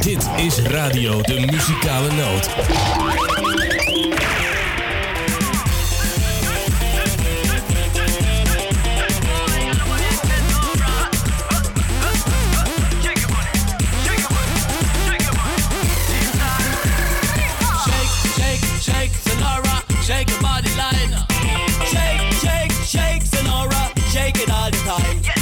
Dit is Radio de Muzikale Noot. Shake, shake, shake, Sonora, shake your body line. Shake, shake, shake, Sonora, shake it all the time.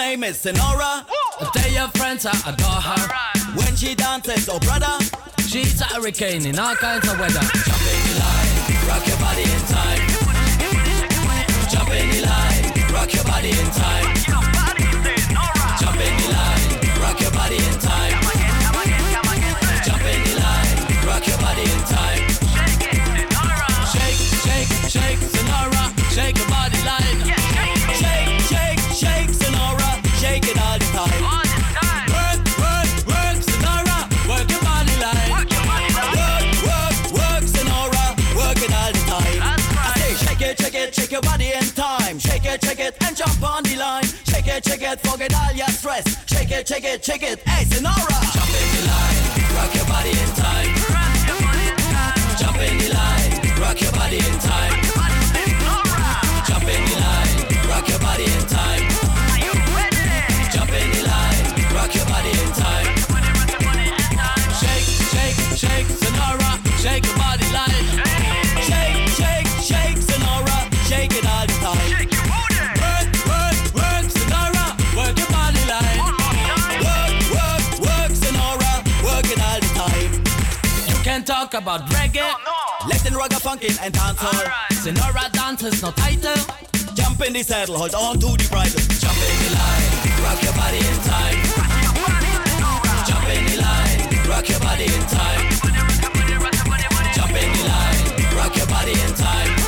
Name is Sonora. Tell your friends I adore her. When she dances, oh brother, she's a hurricane in all kinds of weather. Jump in the line, rock your body in time. Jump in the line, rock your body in time. Jump in the line, rock your body in time. Jump in the line, rock your body in time. Shake, shake, shake, Sonora, shake your body line. It, all in time shake it, check it, shake your body in time. Shake it, shake it, and jump on the line. Shake it, shake it, forget all your stress. Shake it, shake it, shake it, hey, Sonora. Jump in the line, rock your body in time. Jump in the line, rock your body in time. Can talk about reggae, Latin rock, funkin' and dancehall. Sonora dances no title. Jump in the saddle, hold on to the bridle. Jump in the line, rock your body in time. Jump in the line, rock your body in time. Jump in the line, rock your body in time.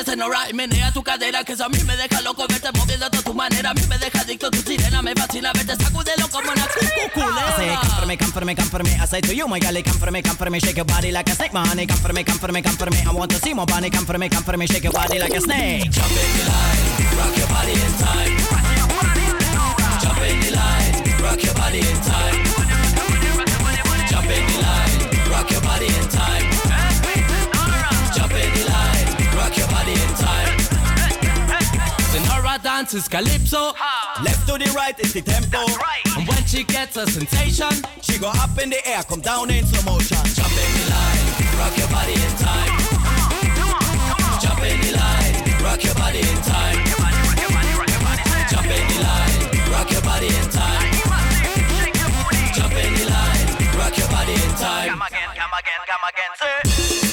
Muévete Sonora y menea tu cadera Que eso a mí me deja loco verte moviendo a tu manera A mí me deja adicto tu sirena Me fascina verte sacudelo como una I say, cuculera come for me, come for me, come for me. I say to you, my galley, come for me, come for me, shake your body like a snake, my honey. Come for me, come for me, come for me. I want to see more bunny. Come for me, come for me, shake your body like a snake. Jump in the line, rock your body in time. Jump in the line, rock your body in time. Sonora dances calypso. Left to the right is the tempo. Right. And when she gets a sensation, she go up in the air, come down in slow motion. Jump in the line, rock your body in time. Jump in the line, rock your body in time. Jump in the line, rock your body in time. Jump in the line, rock your body in time. Come again, come again, come again, sir.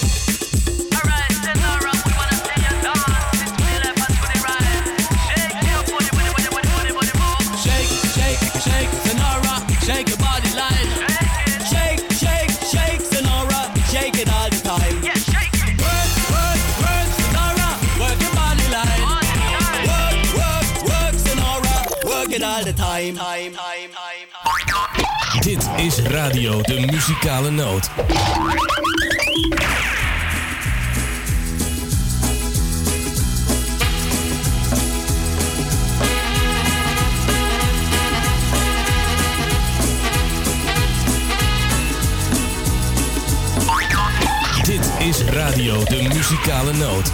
Dit is Radio de Muzikale Noot. Dit is Radio de Muzikale Noot.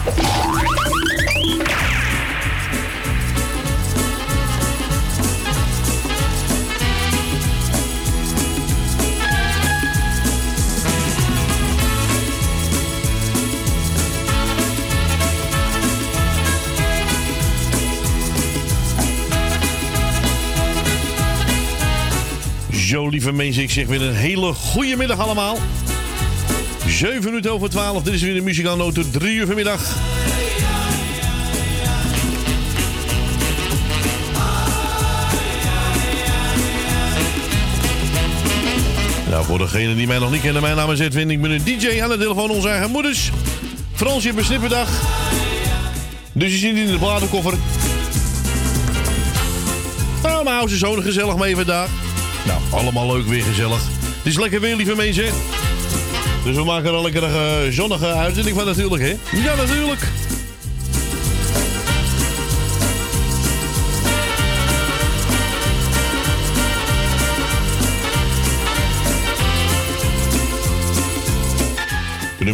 Zo, lieve mensen, ik zeg weer een hele goede middag allemaal. 7 minuten over 12, dit is weer de muzikaalnoot tot 3 uur vanmiddag. Nou, voor degenen die mij nog niet kennen, mijn naam is Edwin. Ik ben een DJ aan de telefoon onze eigen moeders. Frans, je hebt een snipperdag. Dus je ziet in de platenkoffer. Nou, maar hou ze zo gezellig mee vandaag. Nou, allemaal leuk weer gezellig. Het is lekker weer, lieve mensen. Dus we maken er een lekkere uh, zonnige uitzending van natuurlijk, hè? Ja, natuurlijk.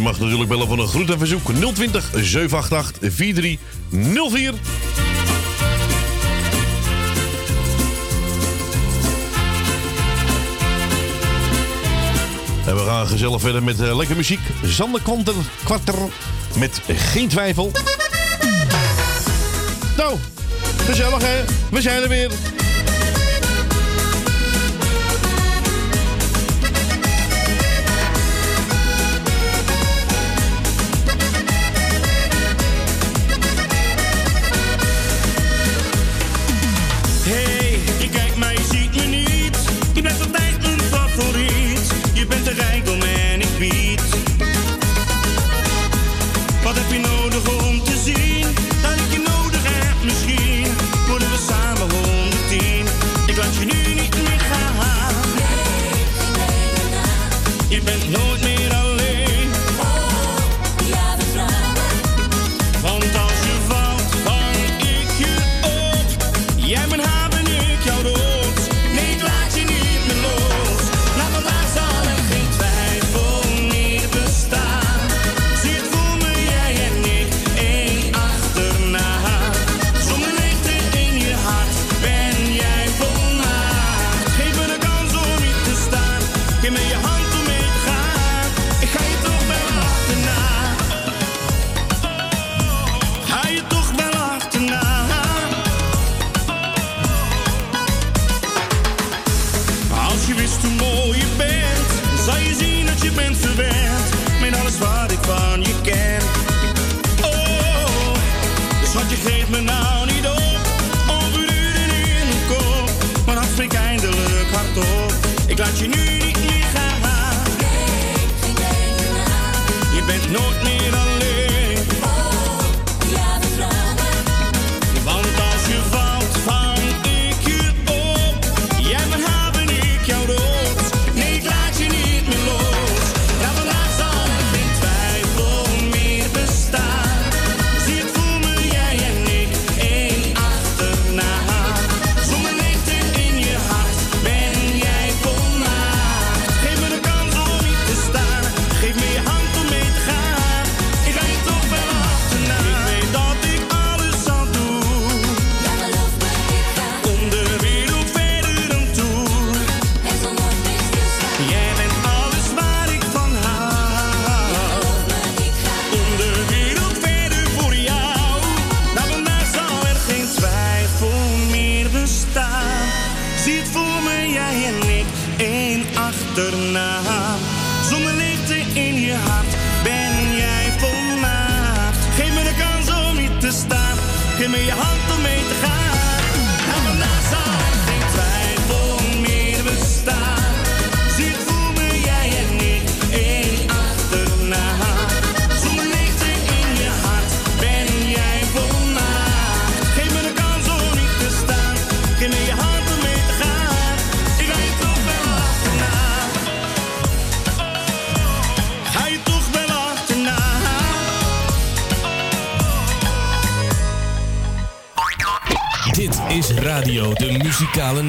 U mag natuurlijk bellen van een groet en verzoek 020 788 4304. En we gaan gezellig verder met uh, lekker muziek. Sander Kwanter, Kwarter met Geen Twijfel. Nou, gezellig hè? We zijn er weer.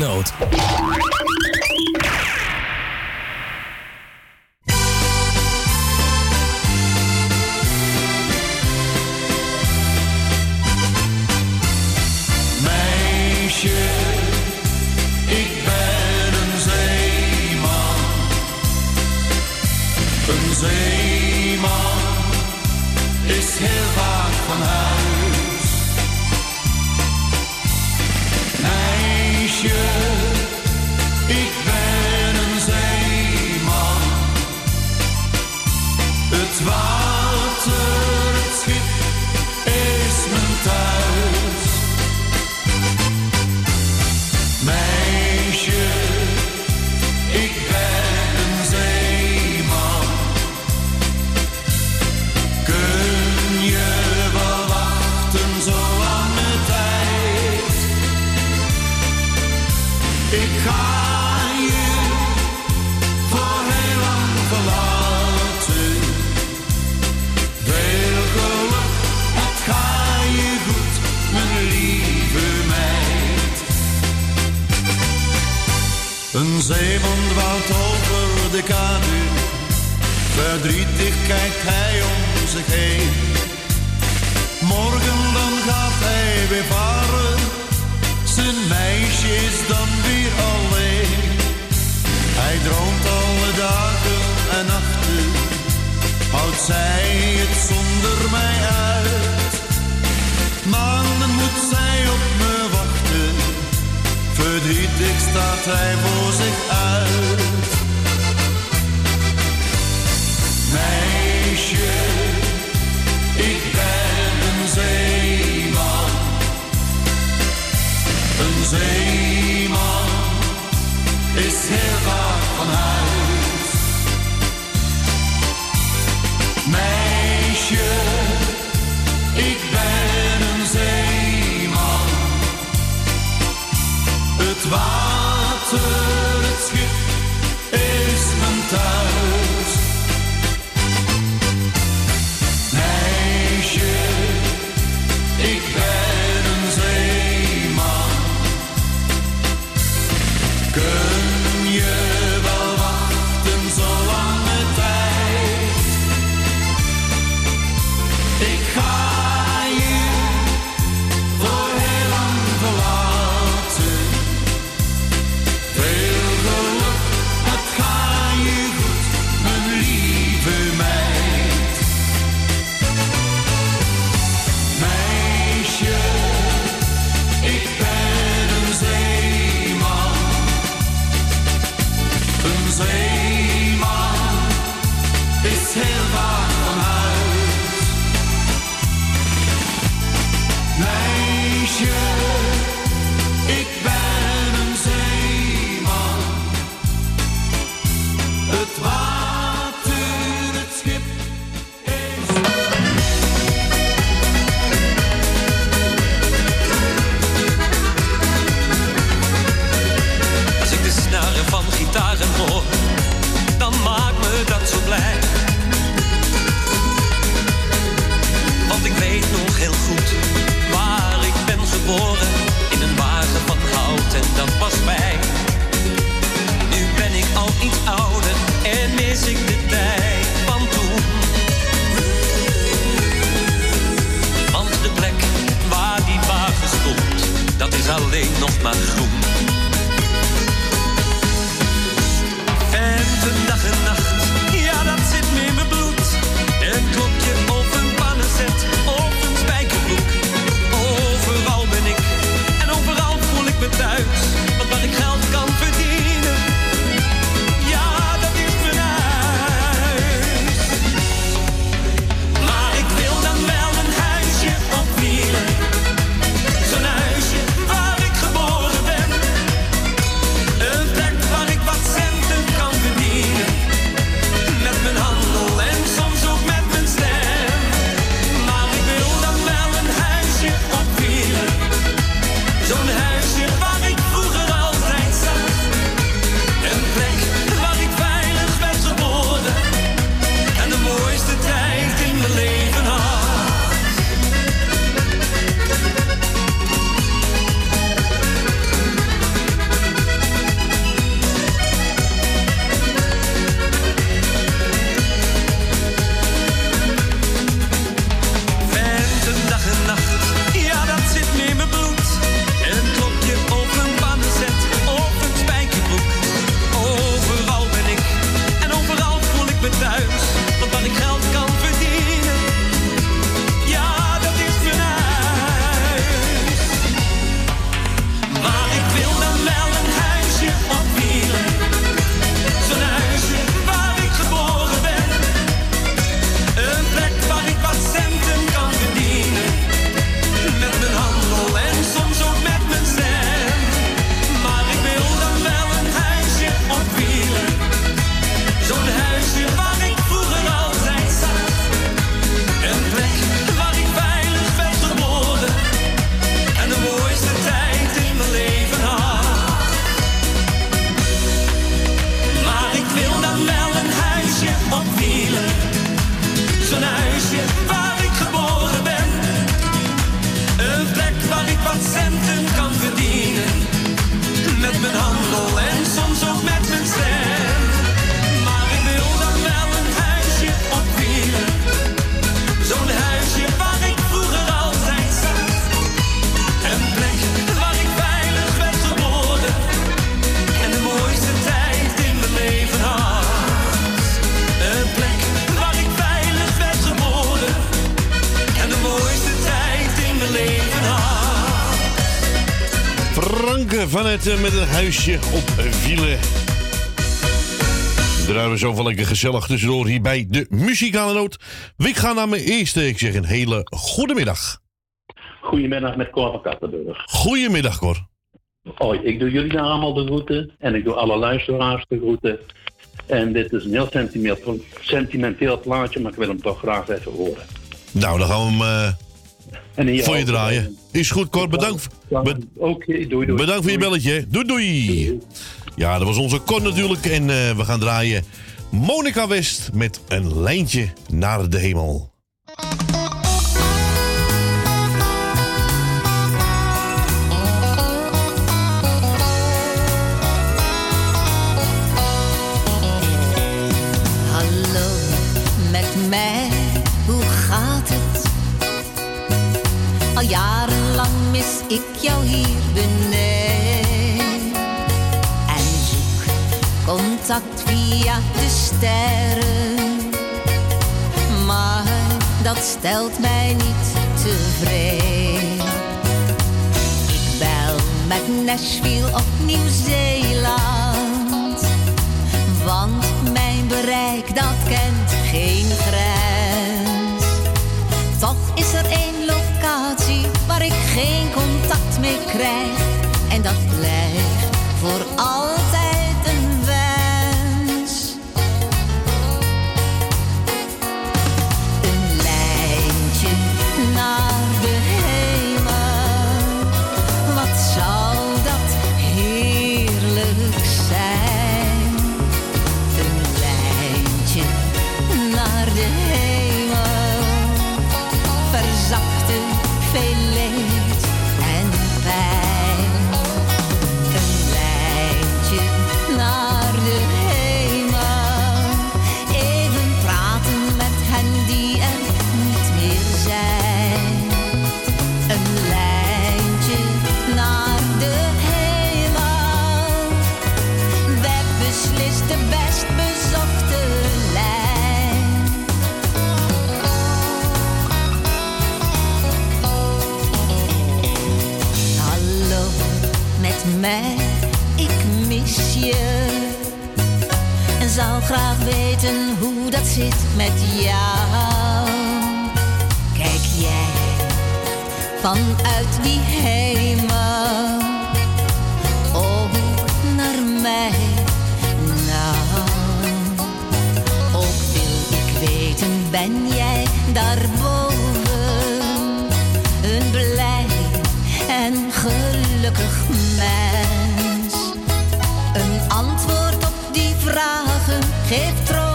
Muzikale van eh, met een huisje op wielen. We zo wel lekker gezellig tussendoor hier bij de muzikale noot. Ik ga naar mijn eerste. Ik zeg een hele goede middag. Goedemiddag met Cor van Kattenburg. Goedemiddag, Cor. Hoi, ik doe jullie daar allemaal de groeten. En ik doe alle luisteraars de groeten. En dit is een heel sentimenteel, sentimenteel plaatje, maar ik wil hem toch graag even horen. Nou, dan gaan we hem eh, En hier voor je draaien. Is goed, Cor. Bedankt, be- Oké, doei doei. bedankt voor je belletje. Doei, doei. Ja, dat was onze Cor natuurlijk. En eh, we gaan draaien Monica West met een lijntje naar de hemel. Mis ik jou hier beneden. En zoek contact via de sterren. Maar dat stelt mij niet tevreden. Ik bel met Nashville op Nieuw-Zeeland. Want mijn bereik dat kent geen krijg. En dat blijft mij, ik mis je. En zou graag weten hoe dat zit met jou. Kijk jij vanuit die hemel naar mij? Nou, ook wil ik weten, ben jij daarboven? Een blij en gelukkig mens. Geeft troost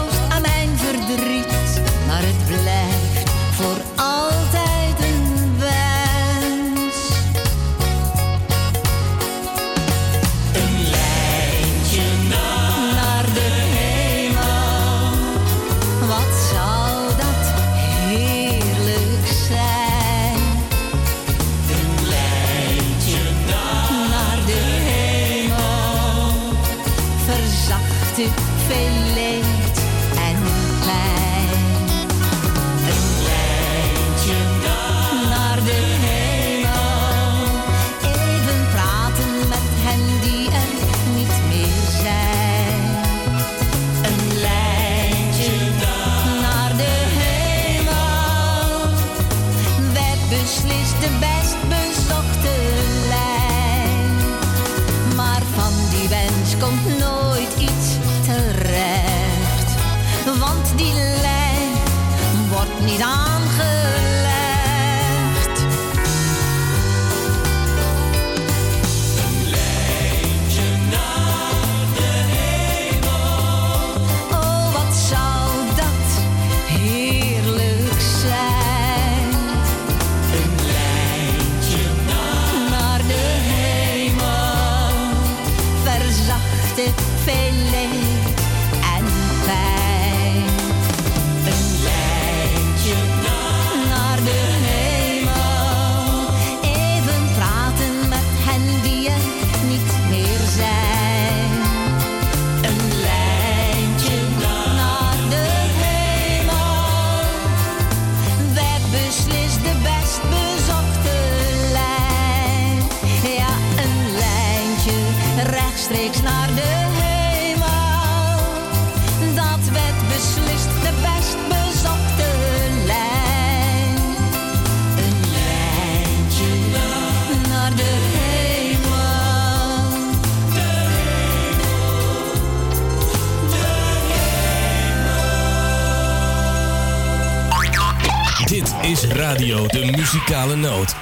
de Muzikale Noot.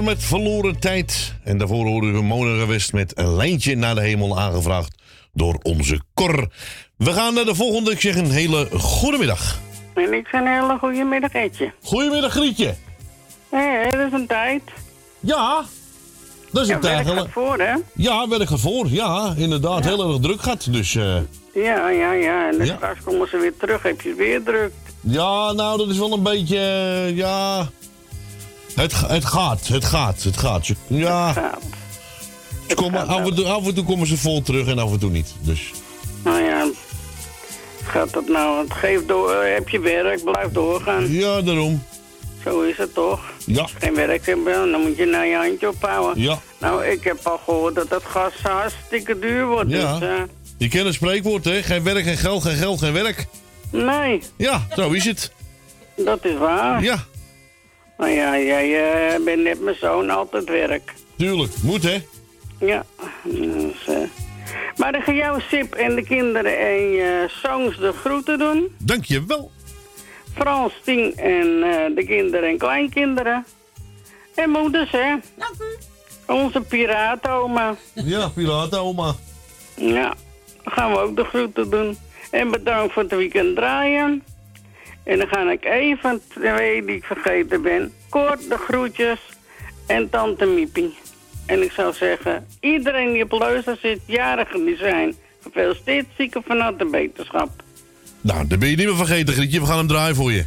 Met Verloren Tijd. En daarvoor hoorden we Mona Gewest met een lijntje naar de hemel aangevraagd door onze Cor. We gaan naar de volgende. Ik zeg een hele goede middag. En ik zeg een hele goede middag, Etje. Goedemiddag Grietje. Hé, dat is een tijd. Ja, dat is Ja, een werk tijd. gaat voor, hè? Ja, werk voor. Ja, inderdaad. Heel erg druk gaat. Dus eh, Ja, ja, ja. En dan Ja. straks komen ze weer terug, heb je het weer druk. ja, nou, dat is wel een beetje. eh, ja. Het, het gaat, het gaat, het gaat. Ja, Gaat. ze komen, af, en toe, af en toe komen ze vol terug en af en toe niet. Dus Nou ja, gaat dat nou? Het geeft door, eh, heb je werk, blijf doorgaan. ja, daarom. Zo is het toch? Ja, Geen werk hebben, dan moet je naar je handje ophouden. ja. Nou, ik heb al gehoord dat het gas hartstikke duur wordt. Ja. Dus, eh, Je kent het spreekwoord, hè? Geen werk, geen geld, geen geld, geen werk. nee, Ja, zo is het. dat is waar. Ja, Nou ja, jij eh, bent net mijn zoon, altijd werk. tuurlijk. Moet, hè? Ja, dus, eh. Maar dan ga jou, Sip en de kinderen en je zoons de groeten doen. Dankjewel. Frans, Tien en eh, de kinderen en kleinkinderen. En moeders, hè. Dank u. Onze piraatoma. Ja, oma. Ja, dan gaan we ook de groeten doen. En bedankt voor het weekend draaien. En dan ga ik even twee die ik vergeten ben. Kort de groetjes en tante Miepie. En ik zou zeggen, iedereen die op luister zit, jarigen die zijn. Gefeliciteerd, zieken van harte beterschap. Nou, dan ben je niet meer vergeten, Grietje. We gaan hem draaien voor je.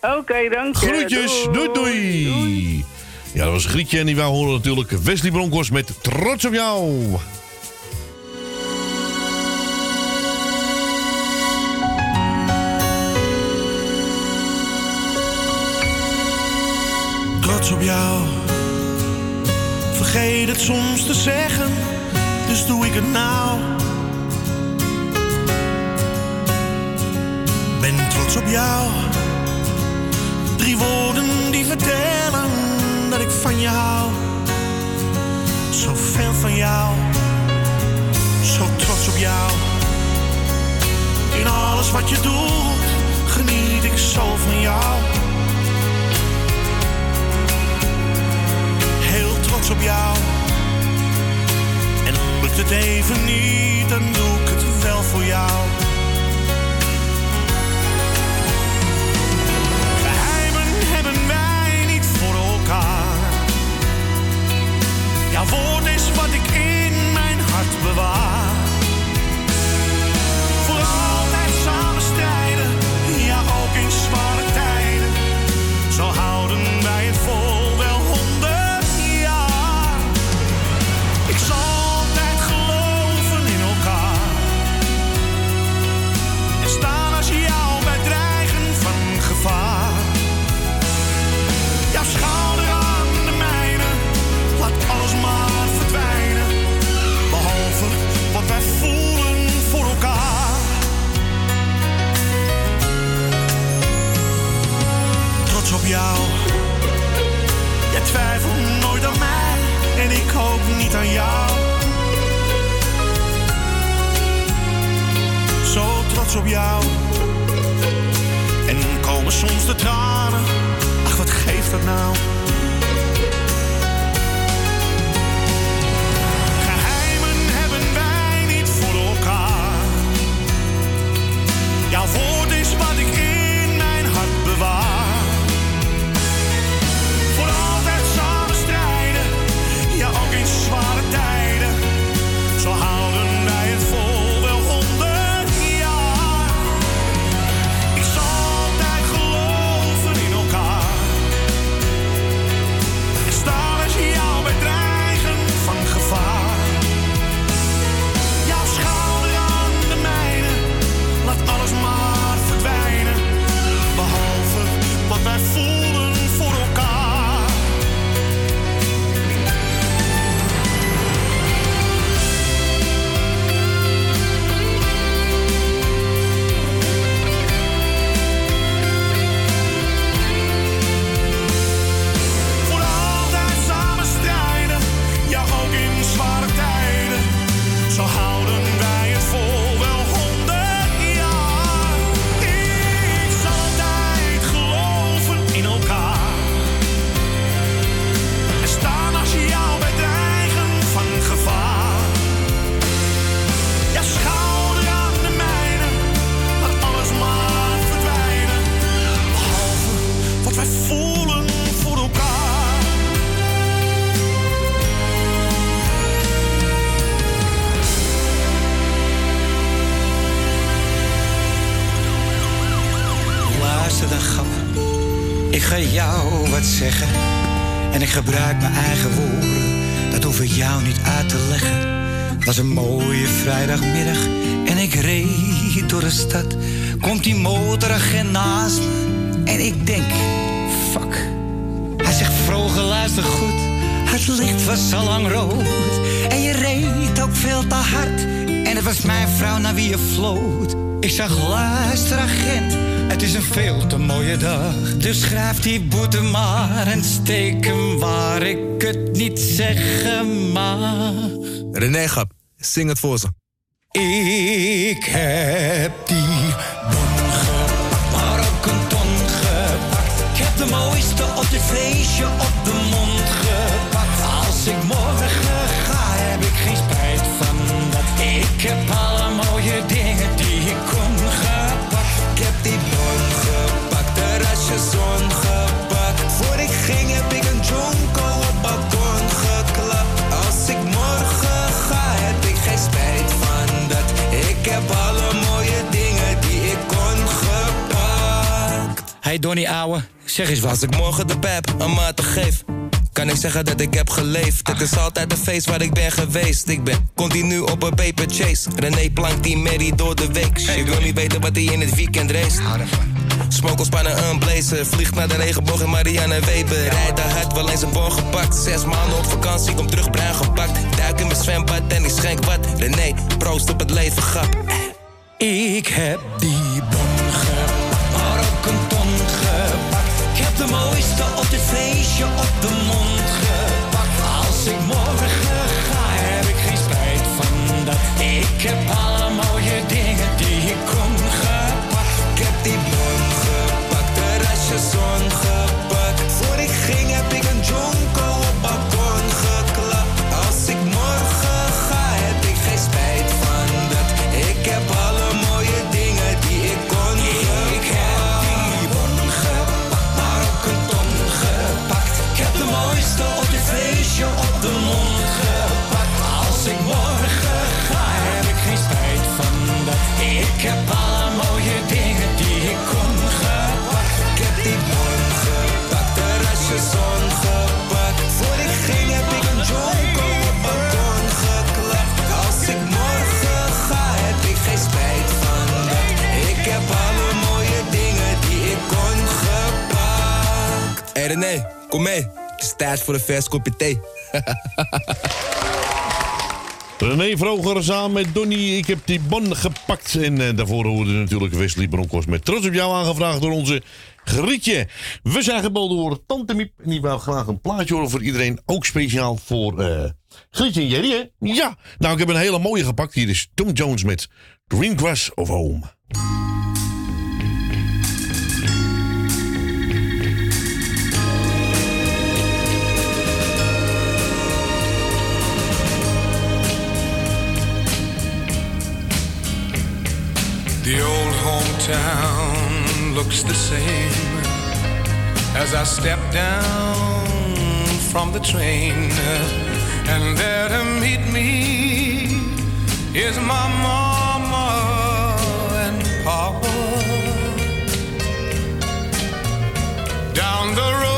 Oké, dank je. Groetjes. Doei, doei. Ja, dat was Grietje en die wou horen natuurlijk Wesley Broncos met Trots op jou. trots op jou. Vergeet het soms te zeggen, dus doe ik het nou. Ben trots op jou. Drie woorden die vertellen dat ik van je hou. Zo veel van jou, zo trots op jou. In alles wat je doet, geniet ik zo van jou. trots op jou. En lukt het even niet, dan doe ik het wel voor jou. Pferd. Het is dus altijd de feest waar ik ben geweest. Ik ben continu op een paper chase. René plankt die Mary door de week. Je wil niet weten wat hij in het weekend race. Smokelspannen unblazen. Vliegt naar de regenboog in Marianne Weber. Rijdt daar hard, wel eens een bon gepakt. Zes maanden op vakantie, kom terug bruin gepakt. Duik in mijn zwembad en ik schenk wat. René, proost op het leven, gap. Ik heb kom mee. Het is tijd voor een vers kopje thee. René Vroger samen met Donny. Ik heb die bon gepakt. En eh, daarvoor hoorde natuurlijk Wesley Bronkhorst met trots op jou aangevraagd door onze Grietje. We zijn gebeld door Tante Miep. En die wou graag een plaatje horen voor iedereen. Ook speciaal voor eh Grietje en Jerry? Ja. Nou, ik heb een hele mooie gepakt. Hier is Tom Jones met Green Grass of Home. The old hometown looks the same as I step down from the train. And there to meet me is my mama and papa. Down the road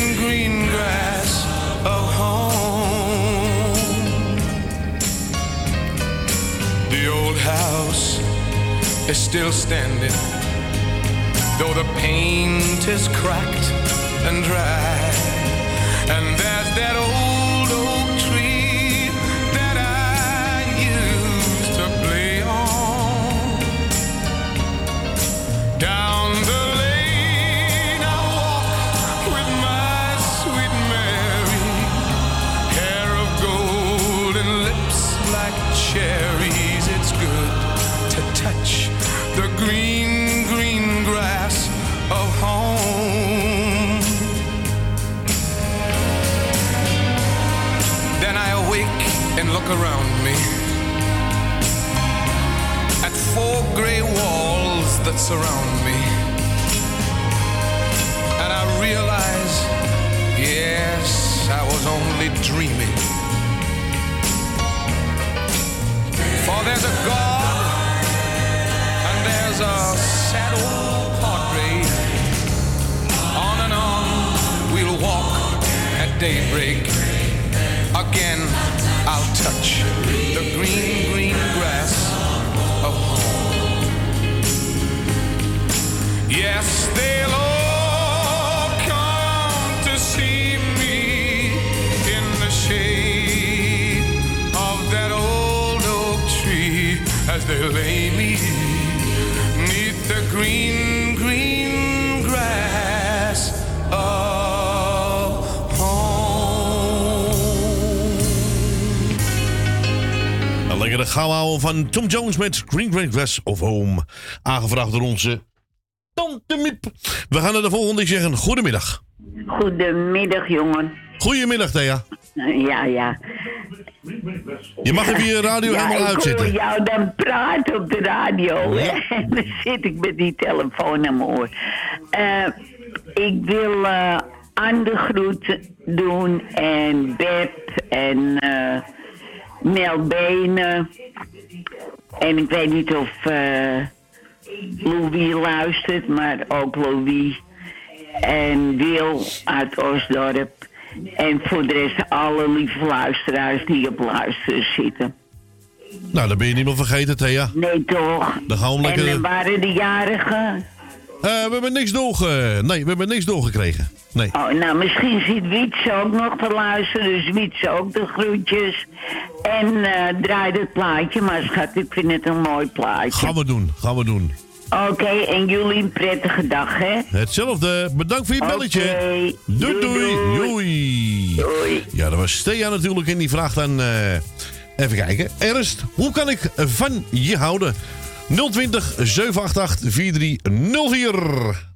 old house is still standing, though the paint is cracked and dry. And there's that old around me at four gray walls that surround me. And I realize, yes, I was only dreaming. For there's a God and there's a sad old portrait. On and on we'll walk at daybreak. Again, I'll touch the green, green grass of home. Yes, they'll all come to see me in the shade of that old oak tree as they lay me neath the green, lekkere gauw van Tom Jones met Green Green Grass of Home. Aangevraagd door onze Tante Miep. We gaan naar de volgende. Ik zeg een goedemiddag. Goedemiddag, jongen. Goedemiddag, Thea. Ja, ja. Je mag even je radio ja, helemaal ik uitzetten. hoor jou dan praten op de radio. Ja. En dan zit ik met die telefoon aan mijn oor. Eh, ik wil groeten doen en Beb en eh Mel Benen. En ik weet niet of eh Louis luistert, maar ook Louis. En Wil uit Osdorp. En voor de rest alle lieve luisteraars die op luisteren zitten. Nou, dan ben je niet meer vergeten, Thea. Nee, toch? Dan gaan we En eh, waren de jarigen? Eh, we hebben niks door... eh, nee, we hebben niks doorgekregen. Nee. Oh, nou, misschien zit Wietse ook nog te luisteren. Dus Wietse ook de groetjes. En eh draai het plaatje. Maar schat, ik vind het een mooi plaatje. Gaan we doen, gaan we doen. Oké, en jullie een prettige dag, hè? Hetzelfde. Bedankt voor je belletje. Doei, Doei, doei. Doei. Ja, dat was Thea natuurlijk. En die vraagt dan... eh, even kijken. Ernst, hoe kan ik van je houden? 020 788 4304.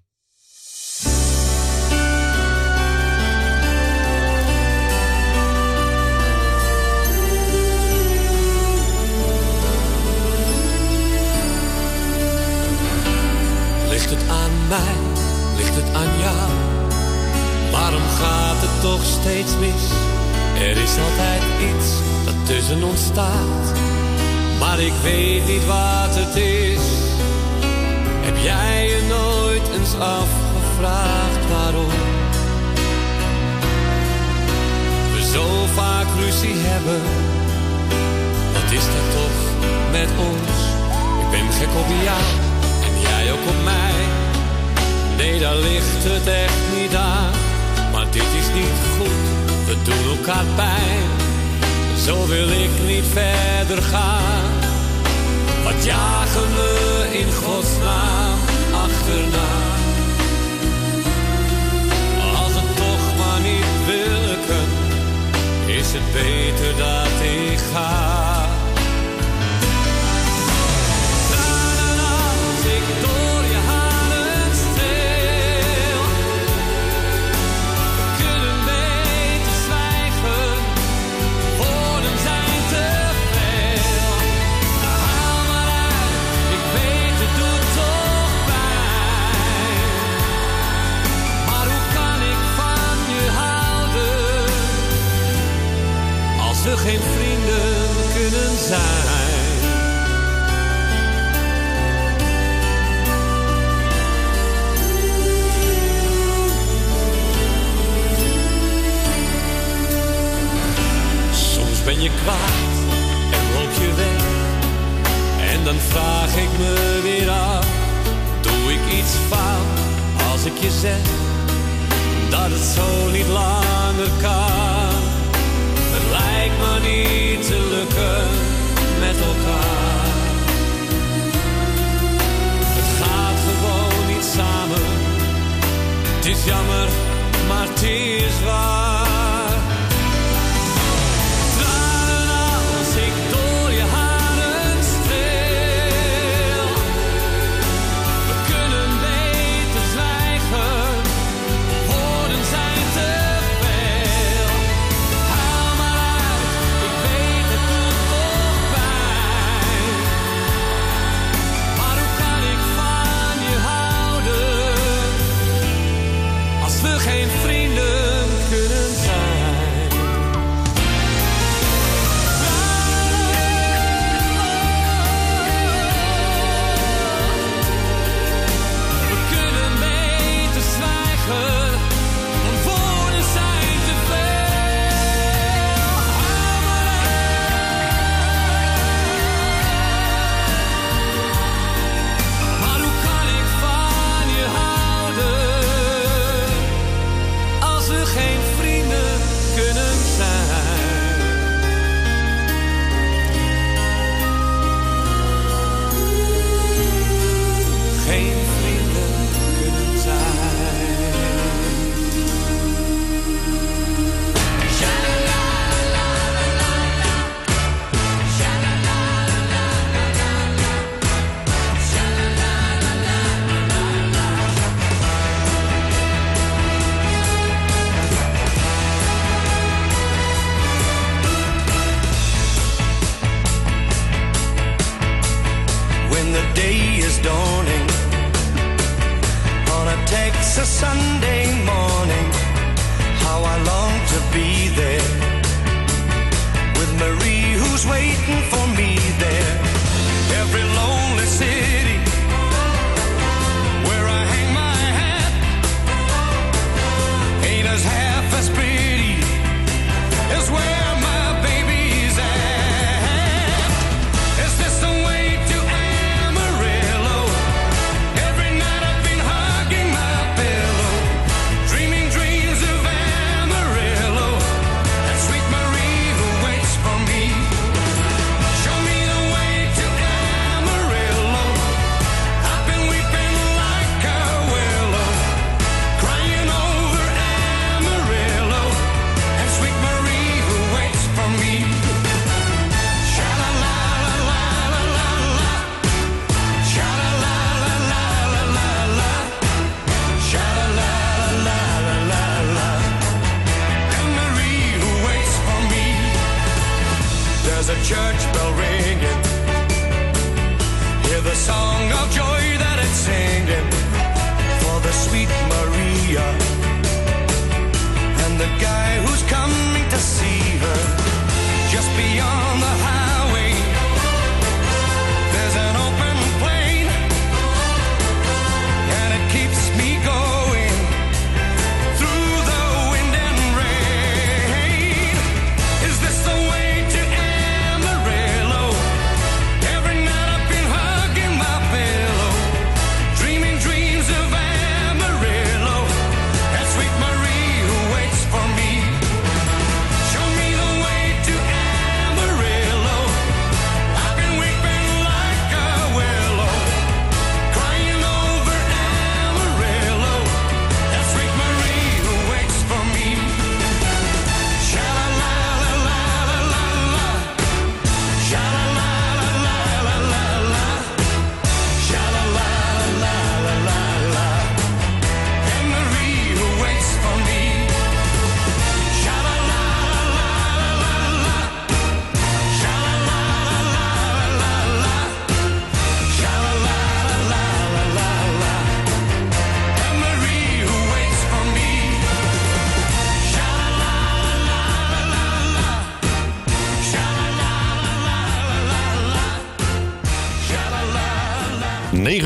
Ligt het aan mij? Ligt het aan jou? Waarom gaat het toch steeds mis? Er is altijd iets dat tussen ons staat. Maar ik weet niet wat het is. Heb jij je nooit eens afgevraagd waarom? We zo vaak ruzie hebben. Wat is dat toch met ons? Ik ben gek op jou en jij ook op mij. Nee, daar ligt het echt niet aan. Maar dit is niet goed, we doen elkaar pijn. Zo wil ik niet verder gaan. Wat jagen we in godsnaam achterna? Als het toch maar niet wilken, is het beter dat ik ga. Tranen als ik door je geen vrienden kunnen zijn? Soms ben je kwaad en loop je weg. En dan vraag ik me weer af, doe ik iets fout als ik je zeg dat het zo niet langer kan. Niet te lukken met elkaar. Het gaat gewoon niet samen. Het is jammer, maar het is waar.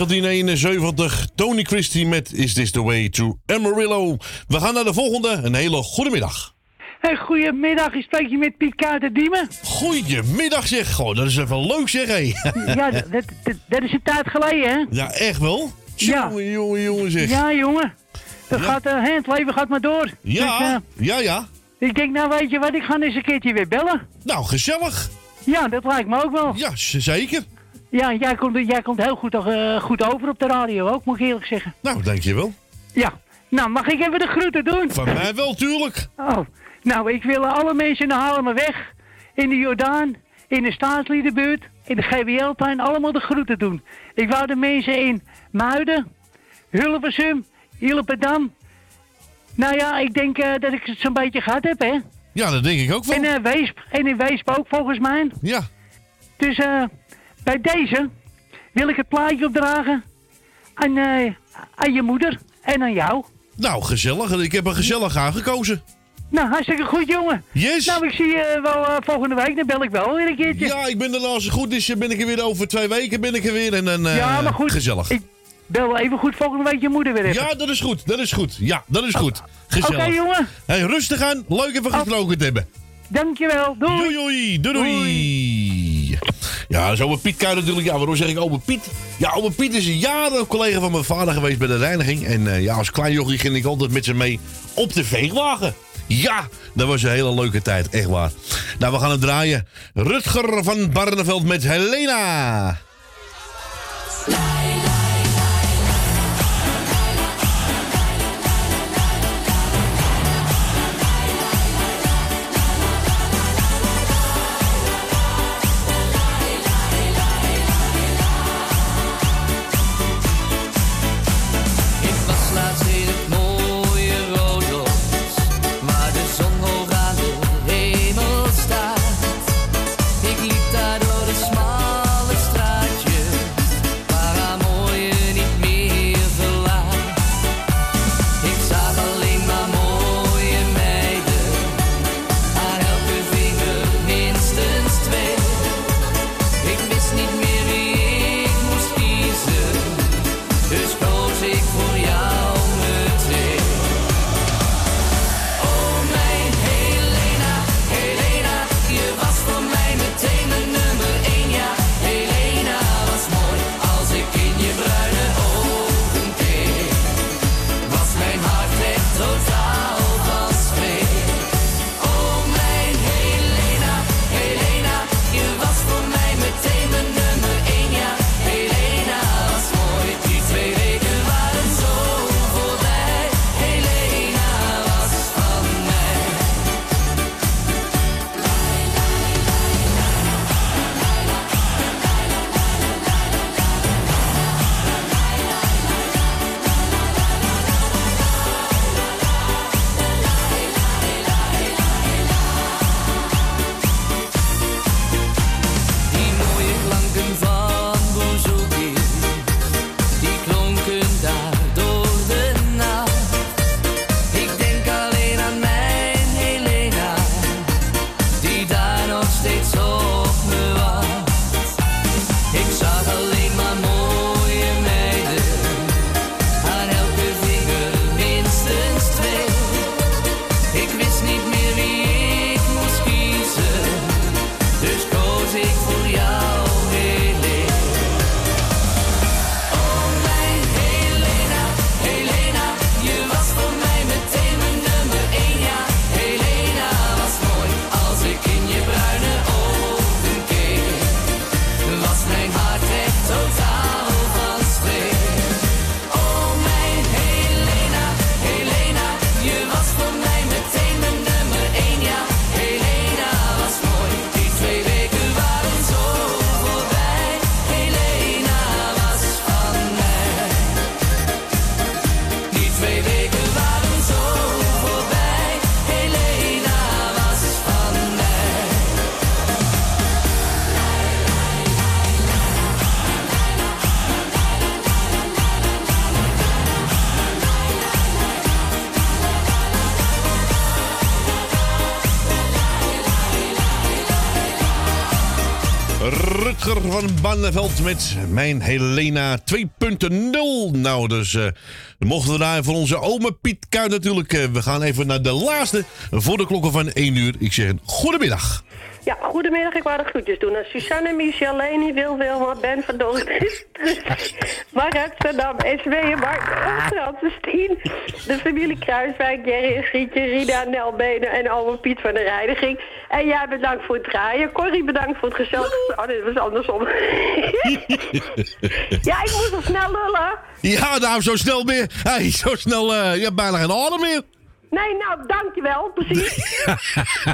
1971, Tony Christie met Is This The Way To Amarillo. We gaan naar de volgende. Een hele goede middag. Hey, goedemiddag, ik spreek je met Piet Kuiten Diemen. Goedemiddag zeg. Goh, dat is even leuk zeg hé. Ja, dat, dat, is een tijd geleden, hè? Ja, echt wel? Ja. Jongen, jongen, jongen zeg. Ja, jongen. Dat gaat, hè, het leven gaat maar door. Ja, Dus, eh, ja, ja. ik denk, nou weet je wat, ik ga eens een keertje weer bellen. Nou, gezellig. Ja, dat lijkt me ook wel. Ja, zeker. Ja, jij komt, jij komt heel goed, eh, goed over op de radio ook, moet ik eerlijk zeggen. Nou, dankjewel. Ja. Nou, mag ik even de groeten doen? Van mij wel, tuurlijk. Oh, nou, ik wil alle mensen naar Haarlemmerweg, in de Jordaan, in de Staatsliedenbuurt, in de GWL-tuin, allemaal de groeten doen. Ik wou de mensen in Muiden, Hilversum, Ilpendam. Nou ja, ik denk eh, dat ik het zo'n beetje gehad heb, hè? Ja, dat denk ik ook wel. En, eh, Weesp, en in Weesp ook, volgens mij. Ja. Dus eh, bij deze wil ik het plaatje opdragen aan, eh, aan je moeder en aan jou. Nou, gezellig. Ik heb er gezellig aangekozen. Nou, hartstikke goed, jongen. Yes. Nou, ik zie je wel eh, volgende week. Dan bel ik wel weer een keertje. Ja, ik ben er als het goed is, ben ik er weer over twee weken ben ik er weer. En dan, eh, Ja, maar goed. Gezellig. Ik bel even goed volgende week je moeder weer even. Ja, dat is goed. Dat is goed. Ja, dat is goed. Gezellig. Oké, jongen. Hey, rustig aan. Leuk even gesproken te hebben. Dankjewel. Doei. Doei, doei. Doei, doei. Ja, dat is oma Piet natuurlijk. Ja, waarom zeg ik oma Piet? Ja, oma Piet is jaren collega van mijn vader geweest bij de reiniging. En eh, ja, als klein jochie ging ik altijd met ze mee op de veegwagen. Ja, dat was een hele leuke tijd, echt waar. Nou, we gaan het draaien. Rutger van Barneveld met Helena. Van Banneveld met Mijn Helena 2.0. Nou, dus eh, mochten we daar voor onze ome Piet Kuit natuurlijk. eh, we gaan even naar de laatste voor de klokken van 1 uur. Ik zeg een goedemiddag. Ja, goedemiddag. Ik wou de groetjes doen aan Suzanne, Michel, Leni, Wil Wilma, Ben van Dordrecht, Mark Amsterdam, SW, Mark Francis, Stien, de familie Kruiswijk, Jerry en Grietje, Rida, Nel Benen en ome Piet van de Reiniging. En jij bedankt voor het draaien. Corrie bedankt voor het gezellig... Oh, dit was andersom. ja, ik moest al snel lullen. Ja, nou, zo snel meer. Hey, zo snel. eh je hebt bijna geen adem meer. Nee, nou, dankjewel, precies.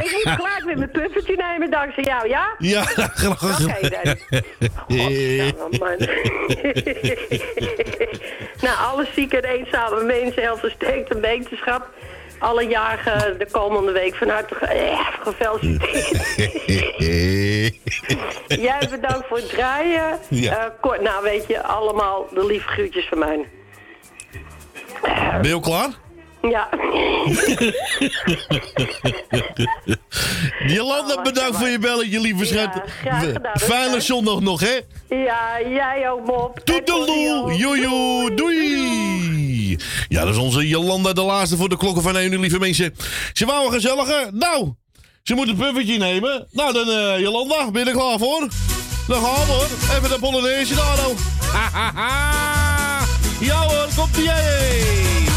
ik moet gelijk weer mijn puffertje nemen dankzij jou, ja? Ja, graag. Oké, dan. Godsamme, man. nou, alle zieke en eenzame mensen, heel versterkt en wetenschap. Alle jarigen de komende week van harte ge eh, gefeliciteerd. Jij bedankt voor het draaien. Ja. Eh, kort, nou, weet je, allemaal de lieve groetjes van mij. Ben je al klaar? Ja. Jolanda, bedankt voor je belletje, lieve schat. Fijne zondag nog, hè? ja, jij ook, Mop. Toedeloe, jojo, doei. Ja, dat is onze Jolanda, de laatste voor de klokken van 1 uur, lieve mensen. Ze wou een gezellige. Nou, ze moet een puffertje nemen. Nou, dan eh, Jolanda, ben je er klaar voor? Dan gaan we hoor. Even de Polonaise daar nou. ja hoor, komt ie.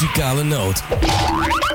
Muzikale Noot.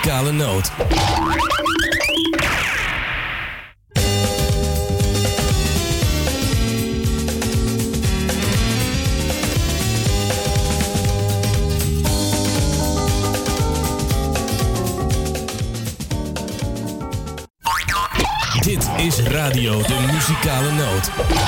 Muzikale Noot. Dit is Radio de Muzikale Noot.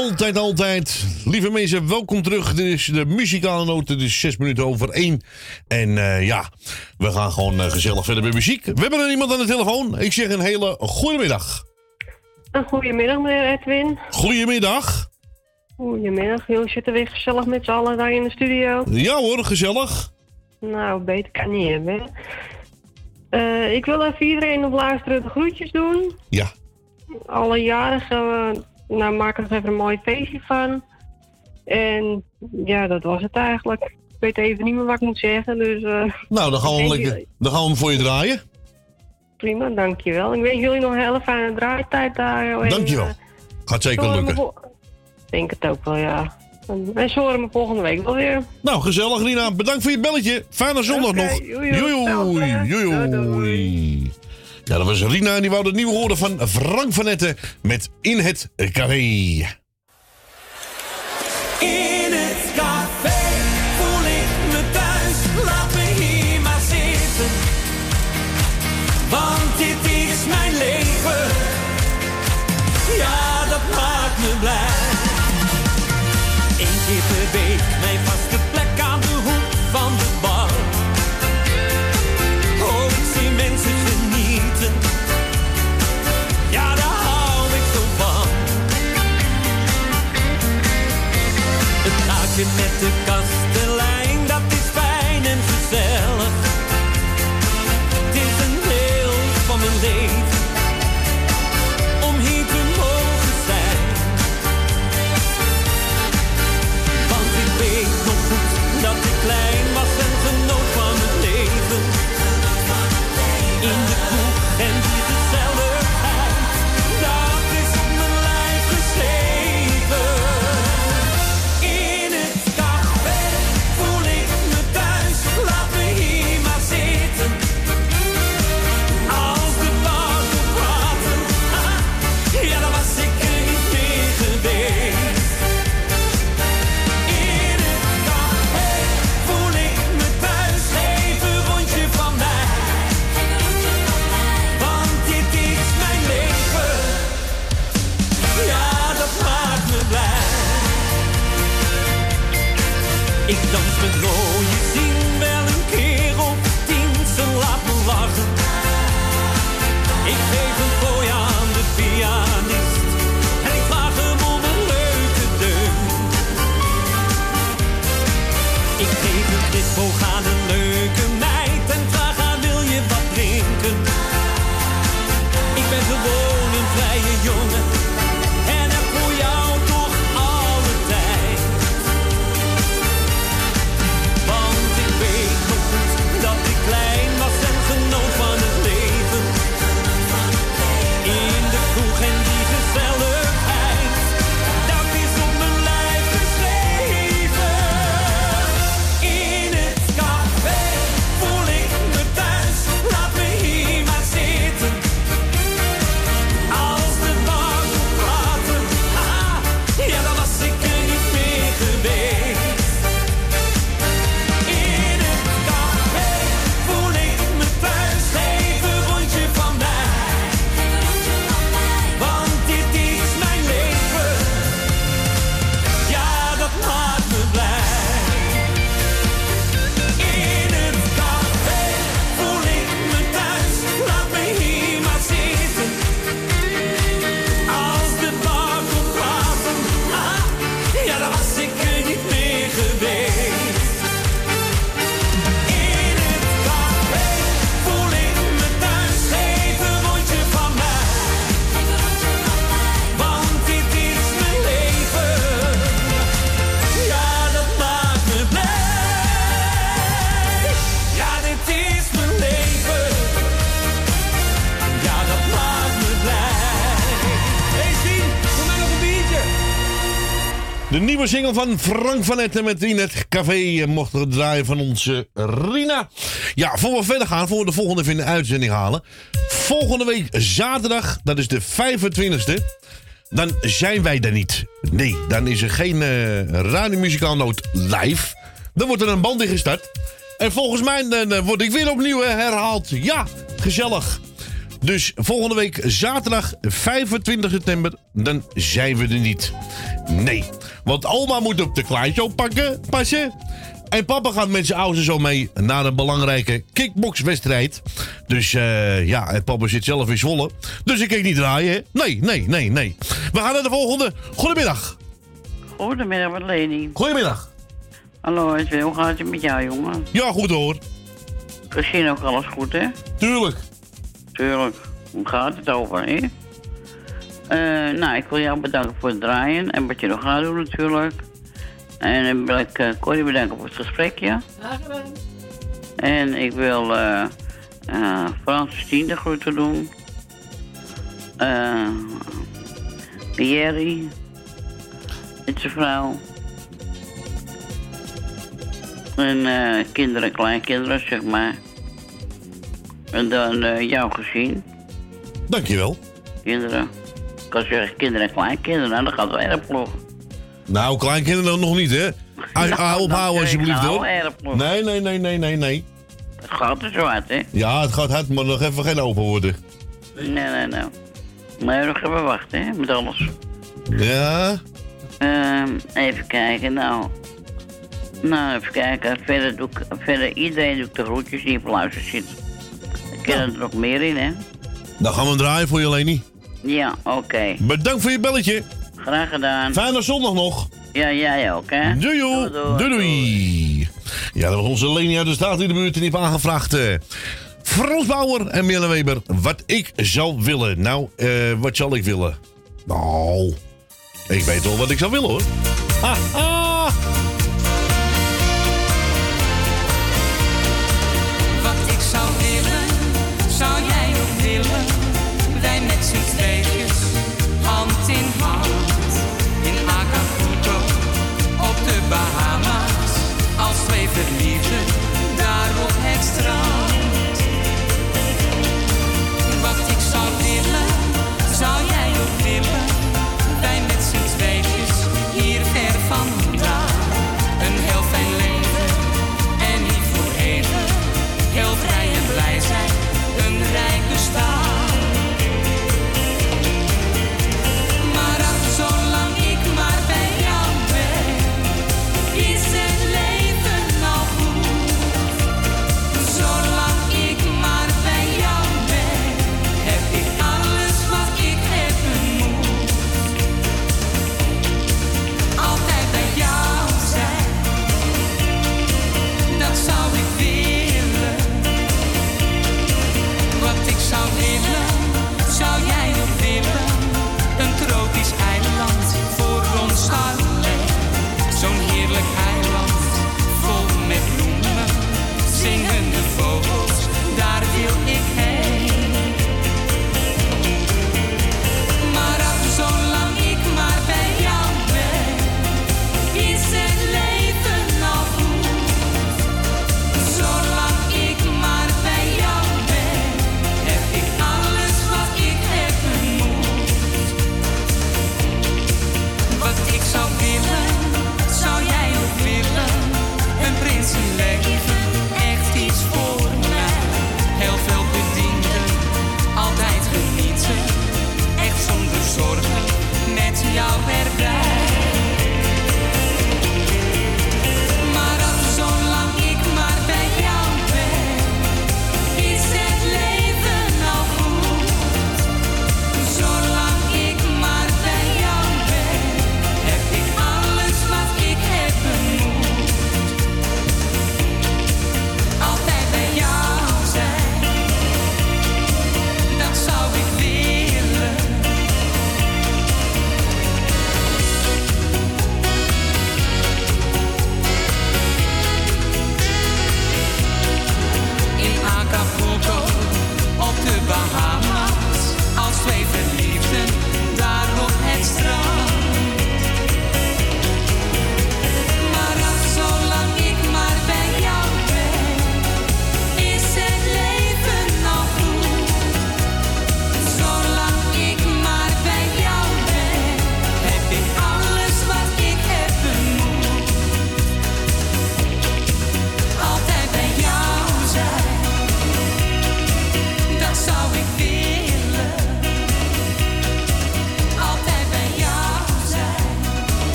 Altijd, altijd. Lieve mensen, welkom terug. Dit is de muzikale noot. Het is zes minuten over één. En eh, ja, we gaan gewoon eh, gezellig verder met muziek. We hebben er iemand aan de telefoon. Ik zeg een hele goede middag. Een goedemiddag, meneer Edwin. Goedemiddag. Goedemiddag. Jullie zitten weer gezellig met z'n allen daar in de studio. Ja hoor, gezellig. Nou, beter kan niet hebben. Eh, ik wil even iedereen op luisteren de groetjes doen. Ja. Alle jarigen, nou maak er nog even een mooi feestje van. En ja, dat was het eigenlijk. Ik weet even niet meer wat ik moet zeggen, dus... eh, Nou, dan gaan we, lekker, dan gaan we hem voor je draaien. Prima, dankjewel. Ik wens jullie nog een hele fijne draaitijd daar. En, Dankjewel. eh, Gaat zeker lukken. Ik denk het ook wel, ja. En en ze horen me volgende week wel weer. Nou, gezellig Rina. Bedankt voor je belletje. Fijne zondag nog. Joejoe, joejoe. Ja, dat was Rina en die wou het nieuwe horen van Frank van Etten met In het Café. Van Frank van Etten met In het Café. En mocht het draaien van onze Rina. Ja, voor we verder gaan, voor we de volgende de uitzending halen. Volgende week zaterdag, dat is de 25e. Dan zijn wij er niet. Nee, dan is er geen eh radiomuzikaal noot live. Dan wordt er een band ingestart. En volgens mij dan, eh, word ik weer opnieuw eh, herhaald. Ja, gezellig. Dus volgende week zaterdag 25 september, dan zijn we er niet. Nee, want oma moet op de kleintje oppakken, passen. En papa gaat met zijn ouders zo mee naar een belangrijke kickboxwedstrijd. Dus eh, ja, en papa zit zelf in Zwolle. Dus ik kan niet draaien, hè? Nee, nee, nee, nee. We gaan naar de volgende. Goedemiddag. Goedemiddag, met Leni. Goedemiddag. Hallo, Edwin, hoe gaat het met jou, jongen? Ja, goed hoor. Gezien ook alles goed, hè? Tuurlijk. Tuurlijk. Hoe gaat het over, hè? Eh, nou, ik wil jou bedanken voor het draaien en wat je nog gaat doen, natuurlijk. En dan wil ik uh, Corrie bedanken voor het gesprekje. En ik wil eh Frans Stien de groeten doen. Jerry. Met zijn vrouw. En eh kinderen, kleinkinderen, zeg maar. En dan eh jouw gezin. Dankjewel. Kinderen. Ik kan zeggen kinderen en kleinkinderen, nou, dat gaat wel erg ploeg. Nou, kleinkinderen nog niet, hè? Hou hou ophouden alsjeblieft, nou, hoor. Nee, nee, nee, nee, nee, nee. Het gaat er zo uit, hè? Ja, het gaat hard, maar nog even geen open worden. Nee, nee, nee. Maar nog even wachten, hè, met alles. Ja? Ehm, even kijken, nou. Nou, even kijken. Verder, doe ik, verder iedereen doet de groetjes die op luister zit. Ik ken er nog meer in, hè? Dan gaan we hem draaien voor je, Leni. Ja, oké. Bedankt voor je belletje. Graag gedaan. Fijne zondag nog. Ja, jij ook, hè? Doei, doei, doei. Ja, dat was onze Leni uit de staat in de buurt en die heeft aangevraagd. eh Frans Bauer en Mille Weber, wat ik zou willen. Nou, eh, wat zal ik willen? Nou, ik weet wel wat ik zou willen hoor. Ha,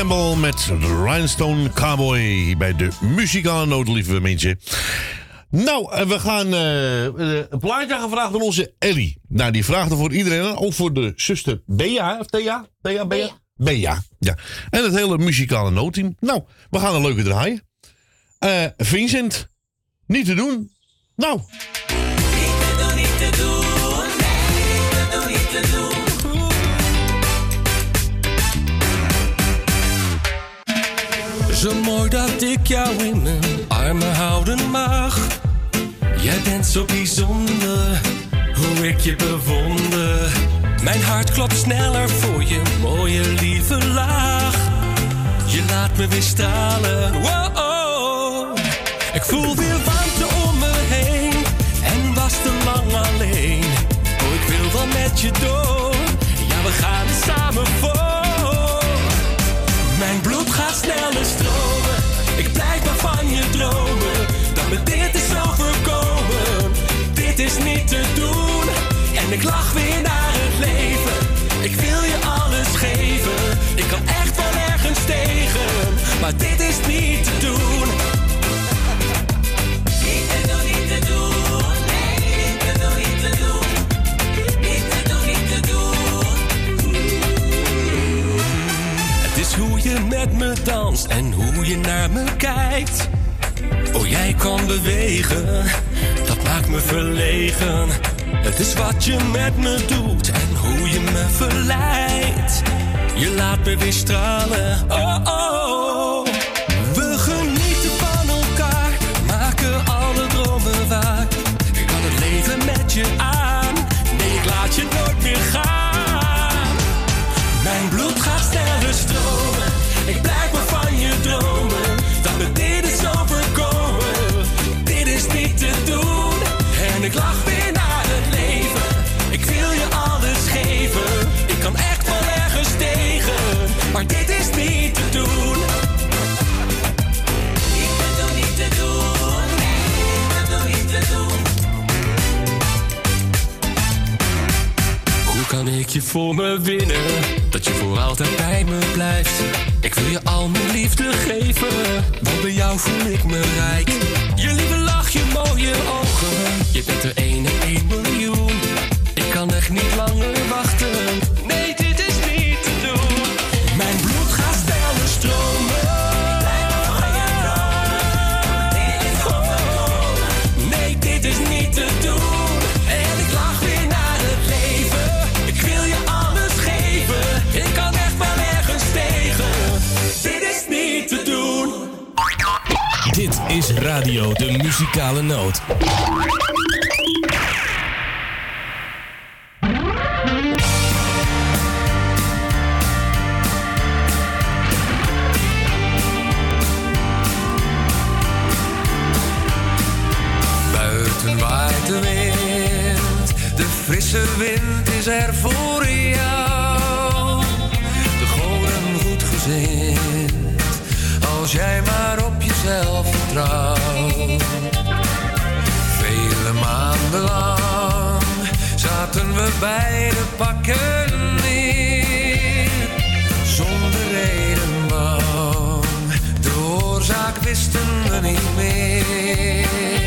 Campbell met de Rhinestone Cowboy bij de muzikale noot, lieve mensen. Nou, we gaan eh, eh, een plaatje gevraagd aan onze Ellie. Nou, die vraagde voor iedereen, ook voor de zuster Bea, of Thea? Thea, Bea? Bea, ja. En het hele muzikale noodteam. Nou, we gaan een leuke draaien. Eh, Vincent, niet te doen. Nou, Zo mooi dat ik jou in mijn armen houden mag. Jij bent zo bijzonder, hoe ik je bewonder. Mijn hart klopt sneller voor je mooie lieve lach. Je laat me weer stralen, wow. Ik voel weer warmte om me heen en was te lang alleen. Oh, ik wil wel met je door, ja we gaan samen voor. Me dit is overkomen. Dit is niet te doen. En ik lach weer naar het leven. Ik wil je alles geven. Ik kan echt wel ergens tegen. Maar dit is niet te doen. Hoe je met me danst en hoe je naar me kijkt. Jij kan bewegen, dat maakt me verlegen. Het is wat je met me doet en hoe je me verleidt. Je laat me weer stralen, oh oh. dat je voor me winnen, dat je voor altijd bij me blijft. Ik wil je al mijn liefde geven, want bij jou voel ik me rijk. Je lieve lach, je mooie ogen, je bent de ene een miljoen. Ik kan echt niet langer wachten de muzikale noot. Buiten waait de wind, de frisse wind is er voor jou. De goden goed gezind, als jij maar op jezelf vertrouwt. Zaten we beide pakken neer. Zonder reden lang, de oorzaak wisten we niet meer.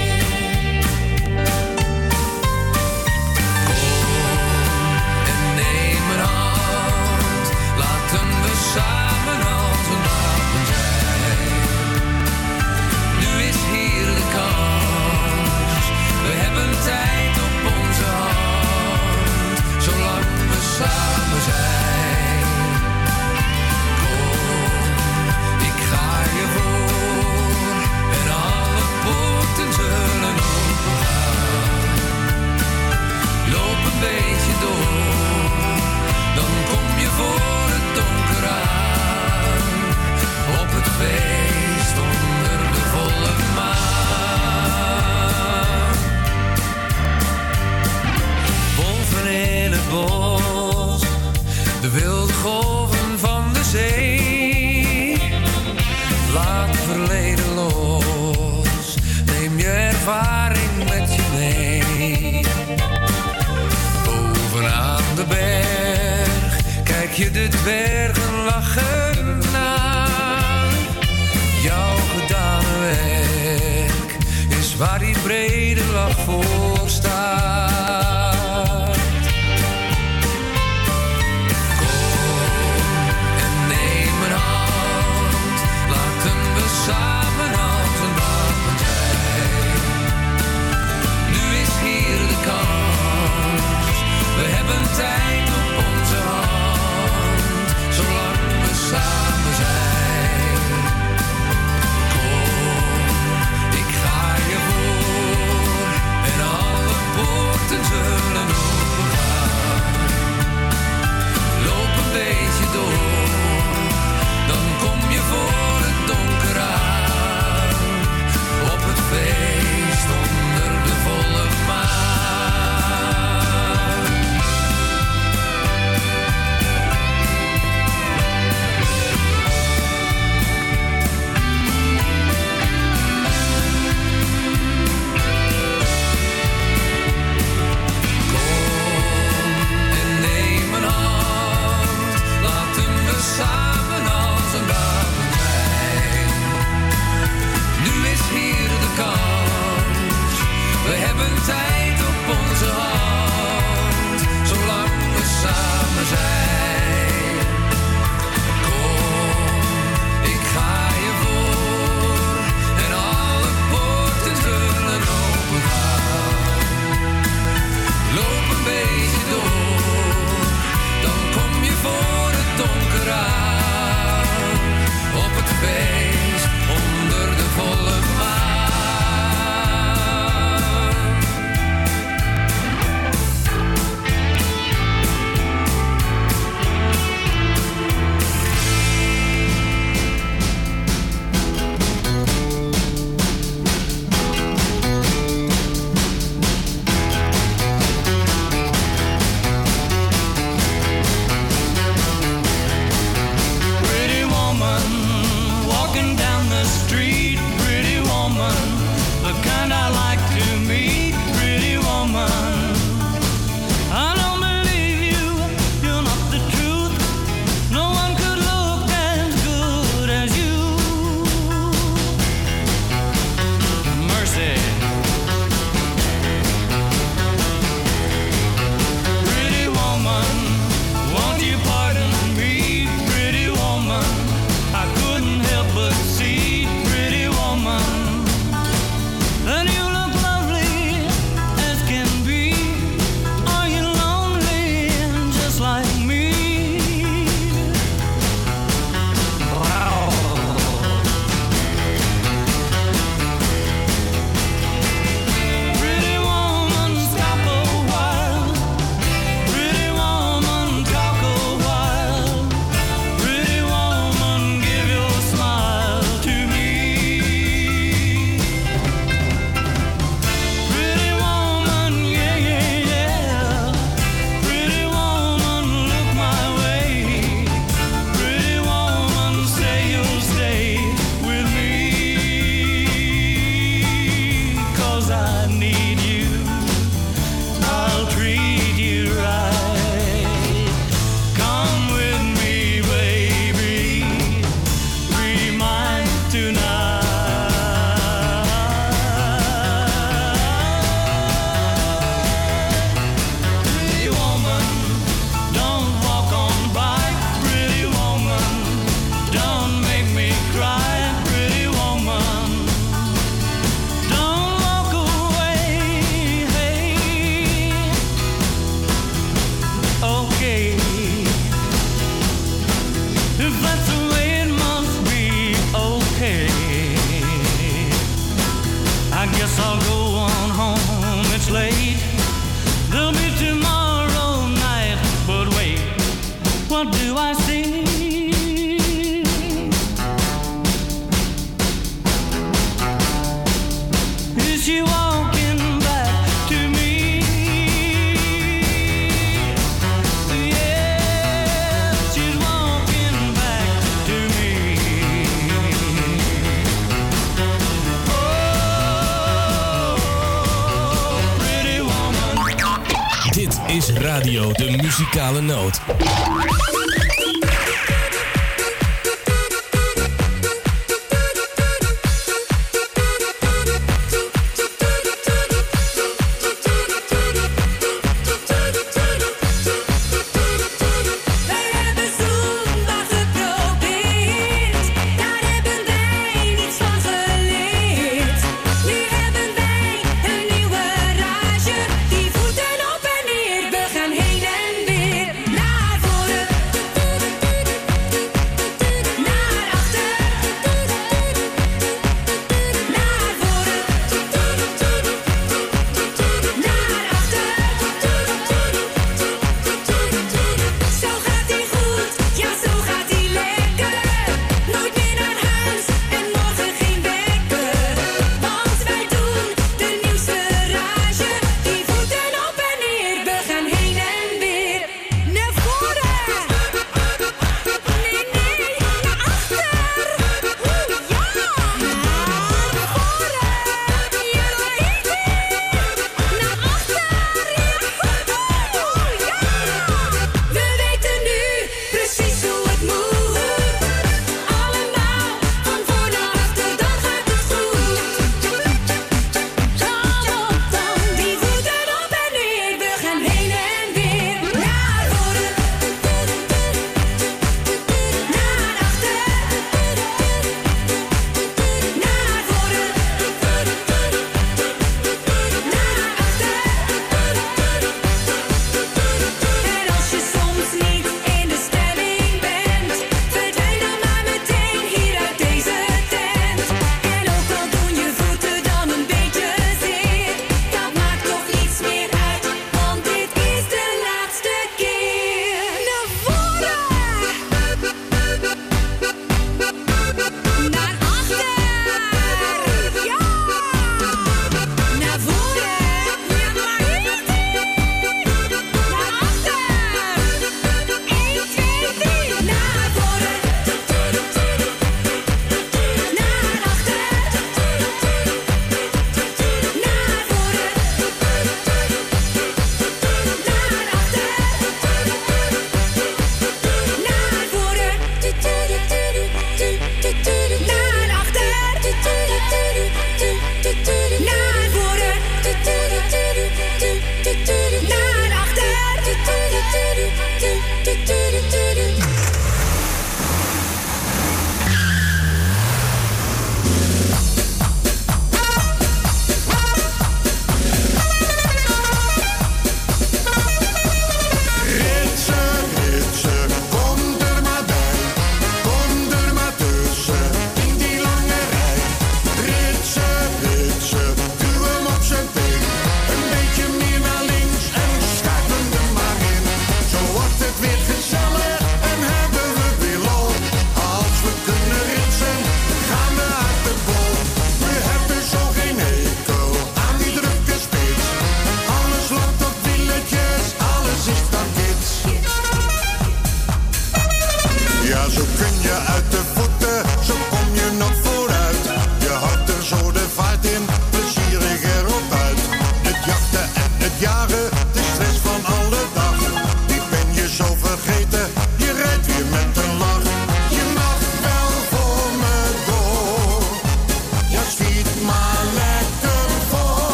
ervaring met je mee. Bovenaan de berg kijk je de dwergen lachen na. Jouw gedane werk is waar die brede lach voor staat. door. Muzikale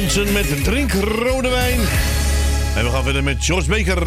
dansen met drinkrode wijn. En we gaan verder met George Baker.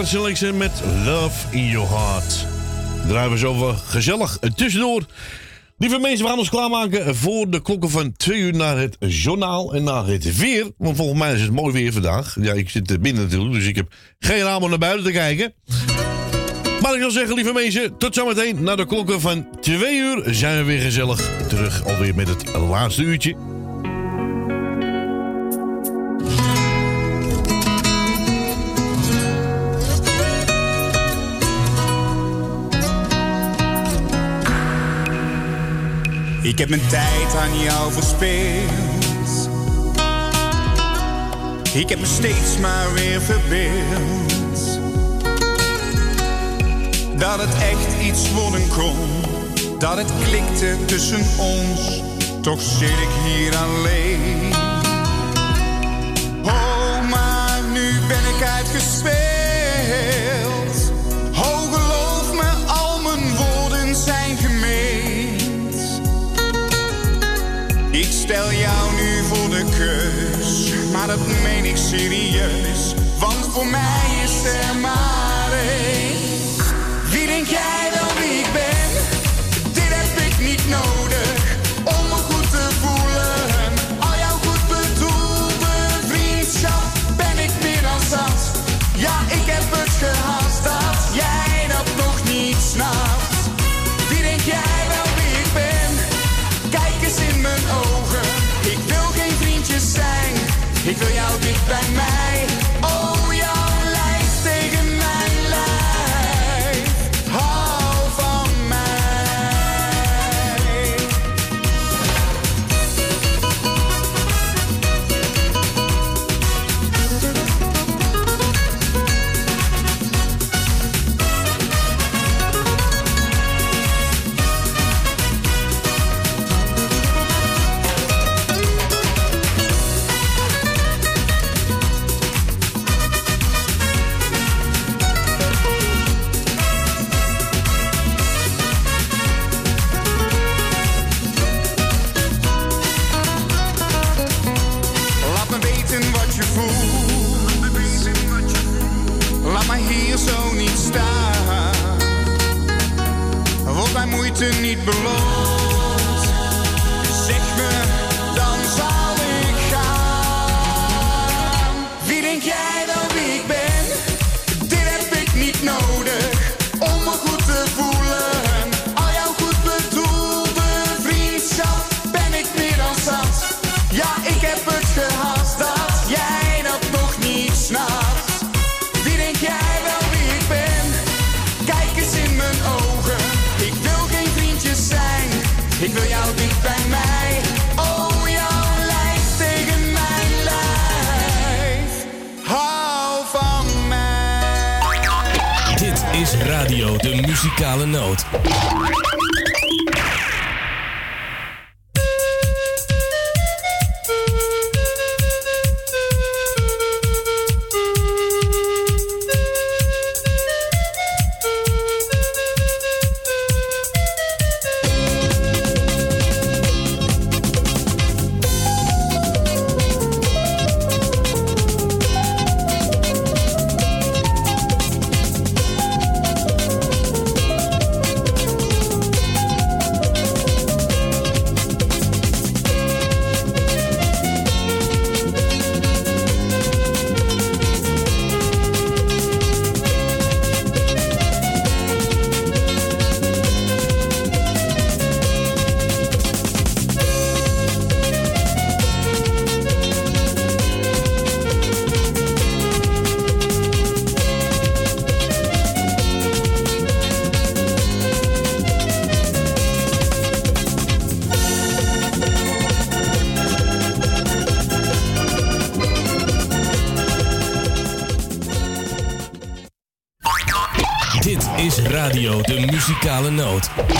Selectie met Love in Your Heart. Draaien we wel gezellig tussendoor. Lieve mensen, we gaan ons klaarmaken voor de klokken van twee uur naar het journaal en naar het weer. Want volgens mij is het mooi weer vandaag. Ja, ik zit binnen natuurlijk, dus ik heb geen raam om naar buiten te kijken. Maar ik wil zeggen, lieve mensen, tot zometeen. Na de klokken van twee uur zijn we weer gezellig terug. Alweer met het laatste uurtje. Ik heb mijn tijd aan jou verspeeld. Ik heb me steeds maar weer verbeeld. Dat het echt iets worden kon. Dat het klikte tussen ons. Toch zit ik hier alleen. Oh, maar nu ben ik uitgespeeld. Maar dat meen ik serieus. Want voor mij is er maar één. Wie denk jij wie ik ben? Dit heb ik niet nodig Ik wil jou dicht bij mij. Ik wil geen vriendjes zijn. Ik wil jou Muzikale Noot. out.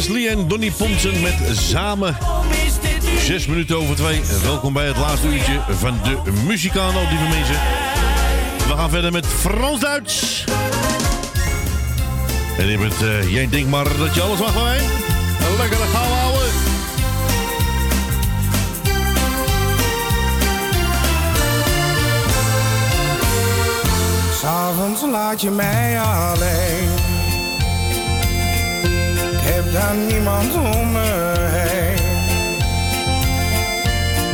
Leslie en Donnie Ponsen met Samen. Zes minuten over twee. Welkom bij het laatste uurtje van de Muzikano, lieve mensen. We gaan verder met Frans-Duits. En het, eh, jij denkt maar dat je alles mag van mij. Lekker gaan houden. S'avonds laat je mij alleen heb daar niemand om me heen.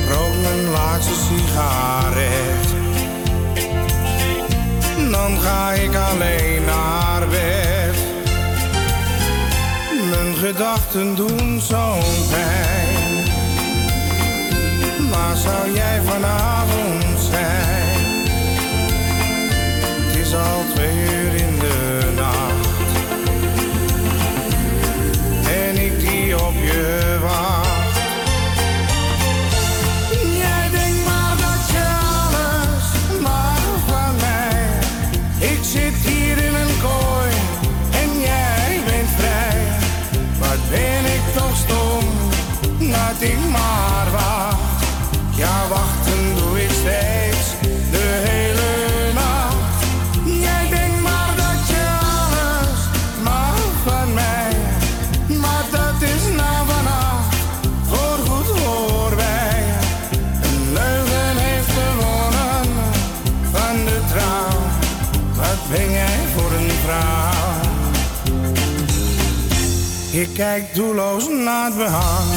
Rook mijn laatste sigaret, dan ga ik alleen naar bed. Mijn gedachten doen zo'n pijn. Waar zou jij vanavond zijn? Het is al twee uur in ik maar wacht. Ja, wachten doe ik steeds de hele nacht. Jij denkt maar dat je alles mag van mij. Maar dat is nou vannacht voorgoed voorbij. Een leugen heeft gewonnen van de trouw. Wat ben jij voor een vrouw? Je kijkt doelloos naar het behang.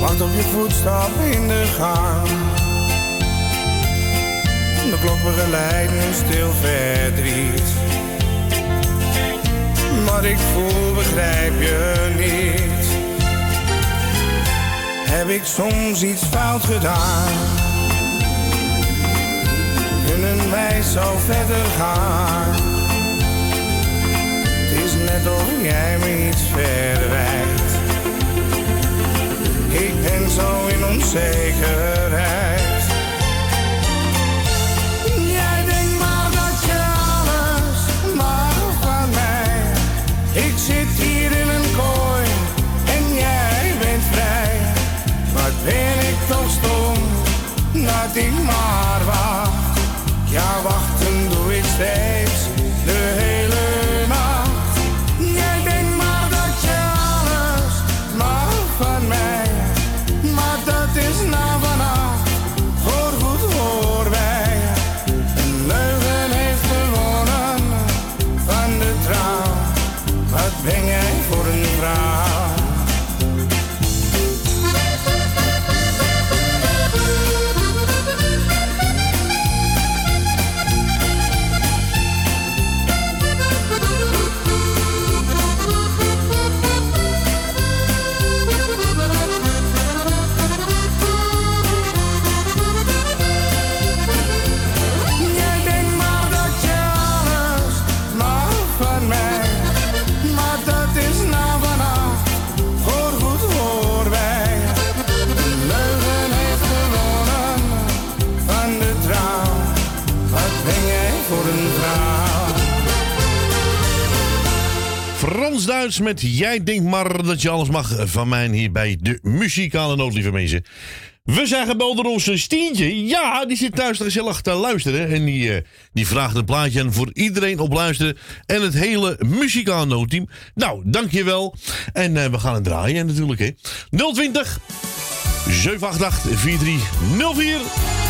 Wacht op je voetstap in de gang. De klok begeleidt me stil verdriet. Wat ik voel begrijp je niet. Heb ik soms iets fout gedaan? Kunnen wij zo verder gaan? Het is net of jij me iets verwijt. Ik ben zo in onzekerheid. Jij denkt maar dat je alles mag van mij. Voor Met Jij denkt maar dat je alles mag van mij hier bij de muzikale noot, lieve mensen. We zijn gebeld door onze Stientje. Ja, die zit thuis gezellig te luisteren. En die, eh, die vraagt een plaatje aan voor iedereen op luisteren. En het hele muzikale noodteam. Nou, dankjewel. En eh, we gaan het draaien natuurlijk, hè. 020 788 4304.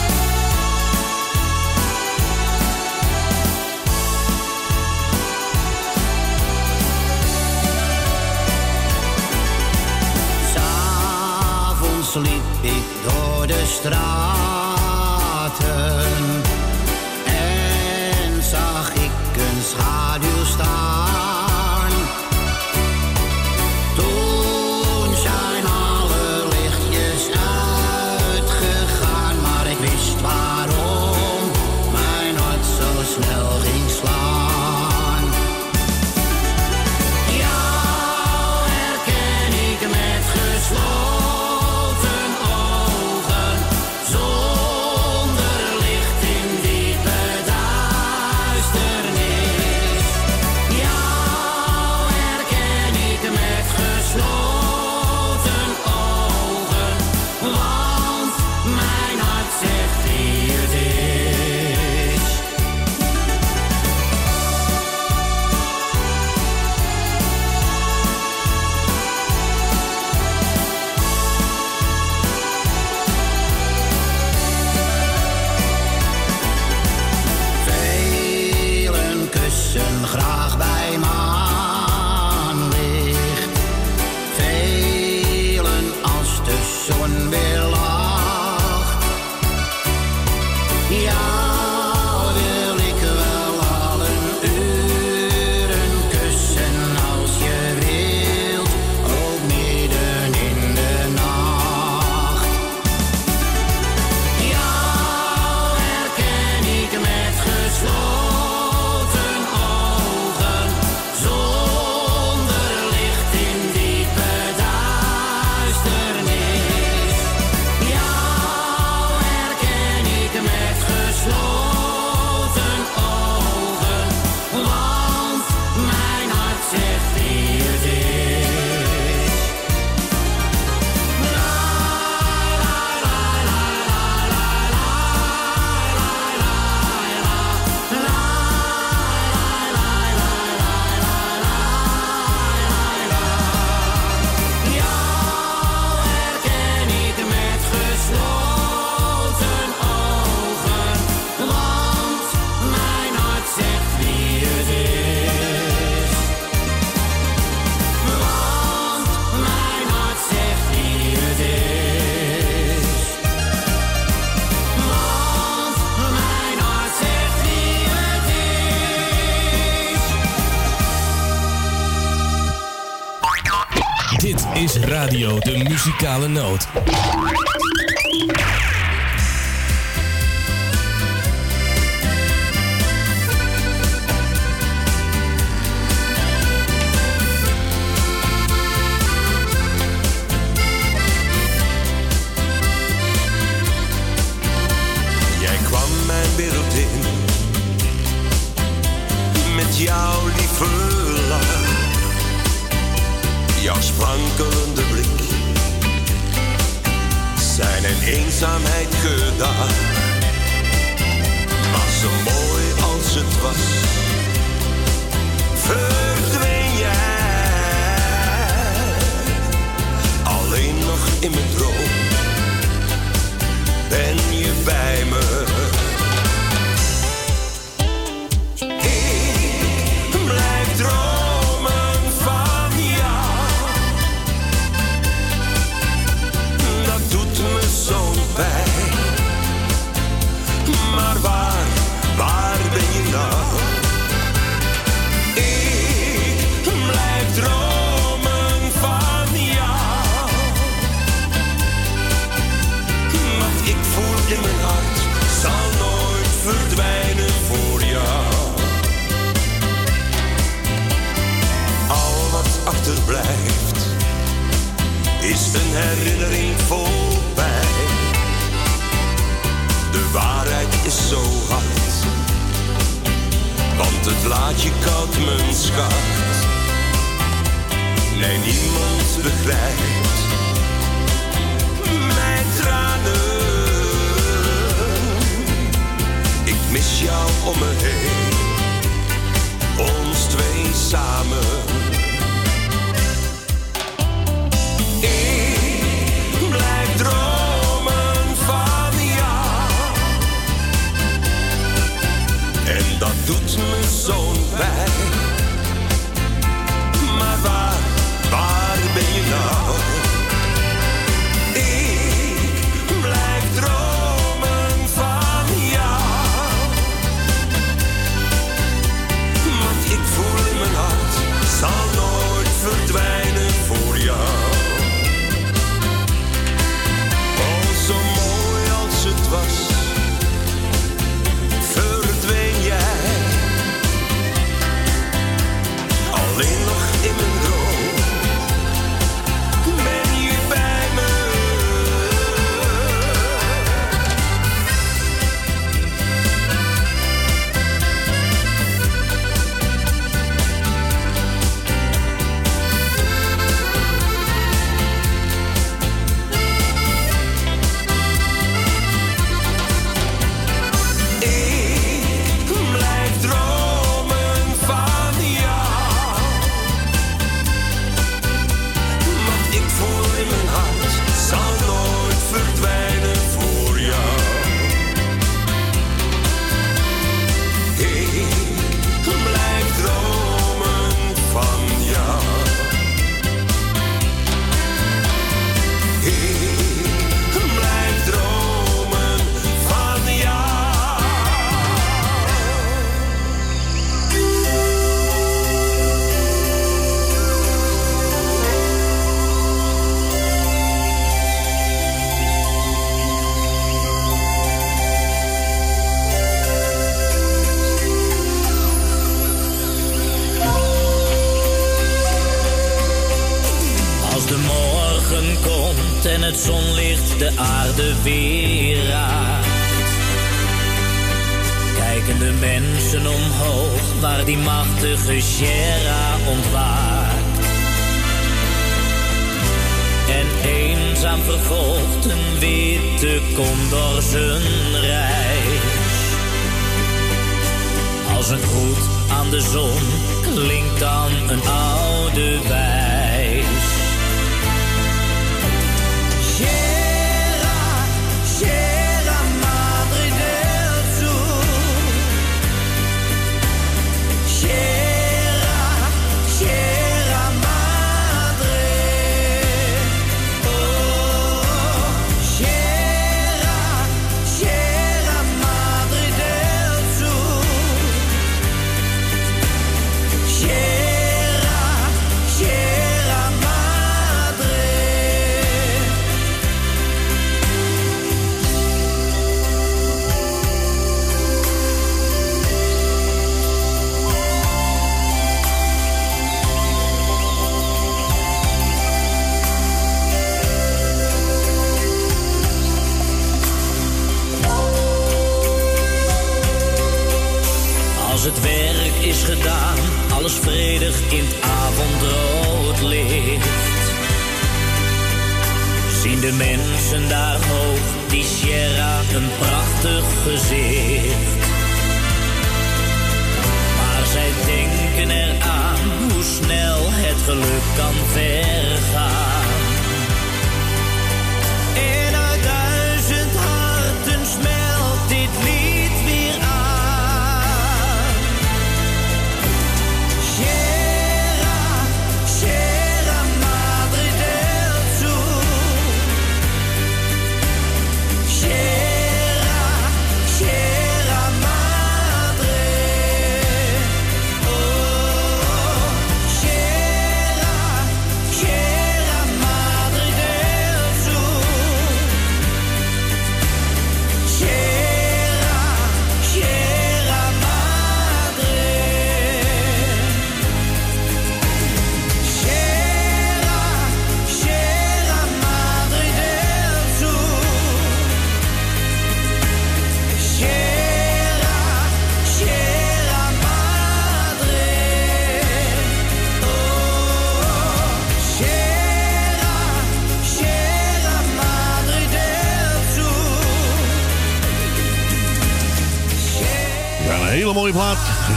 De straten Muzikale Noot.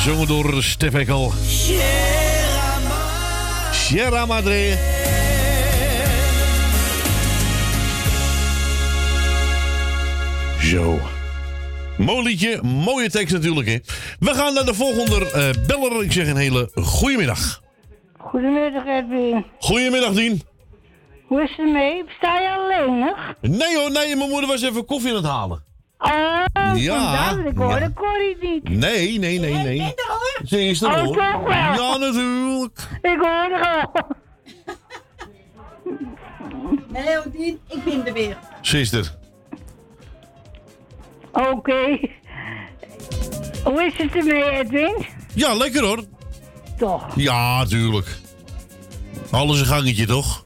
Gezongen door Stef Ekkel. Sierra Madre. Zo. Mooi liedje, mooie tekst natuurlijk. Hè. We gaan naar de volgende eh, beller. Ik zeg een hele goedemiddag. Goedemiddag Edwin. Goedemiddag, Dien. Hoe is het mee? Sta je alleenig? Nee hoor, nee, mijn moeder was even koffie aan het halen. Oh, Ja, ik hoorde ja. Corrie niet. Nee, nee, nee, nee. Ze is er Oh, hoor. toch wel? Ja, natuurlijk. Ik hoorde gewoon. Leodien, ik ben er weer. Sister. Oké. Hoe is het ermee Edwin? Ja, lekker hoor. Toch. Ja, tuurlijk. Alles een gangetje, toch?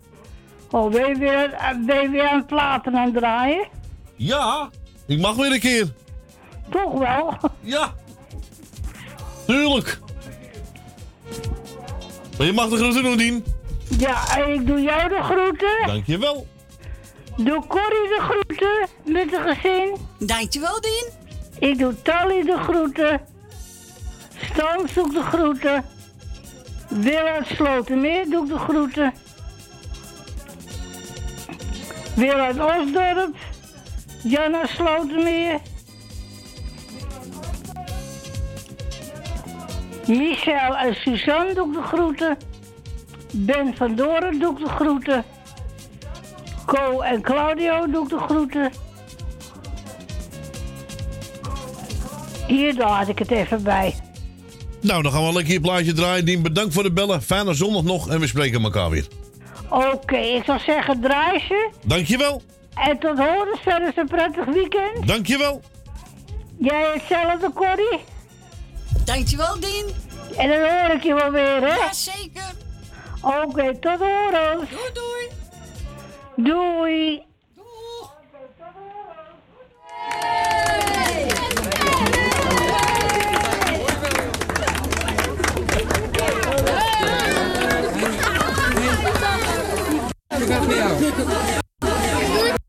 Oh, ben je weer, ben je weer aan het platen aan het draaien? Ja, ik mag weer een keer. Toch wel? Ja. Tuurlijk. Maar je mag de groeten doen, Dien. Ja, ik doe jou de groeten. Dankjewel. Doe Corrie de groeten met het gezin. Dankjewel, Dien. Ik doe Tally de groeten. Stan doe ik de groeten. Wil uit Slotermeer doe ik de groeten. Wil uit Osdorp. Janna Slotermeer. Michel en Suzanne doe ik de groeten. Ben van Doren doe ik de groeten. Co en Claudio doe ik de groeten. Hier laat ik het even bij. Nou, dan gaan we lekker je plaatje draaien. Dien, bedankt voor de bellen. Fijne zondag nog en we spreken elkaar weer. Oké, ik zou zeggen draai ze. Dankjewel. En tot horen, verder een prettig weekend. Dankjewel. Jij hetzelfde, Corrie? Dankjewel, Dien. En dan hoor ik je wel weer, hè? Ja, zeker. Oké, tot horen. Doei, doei. Doei.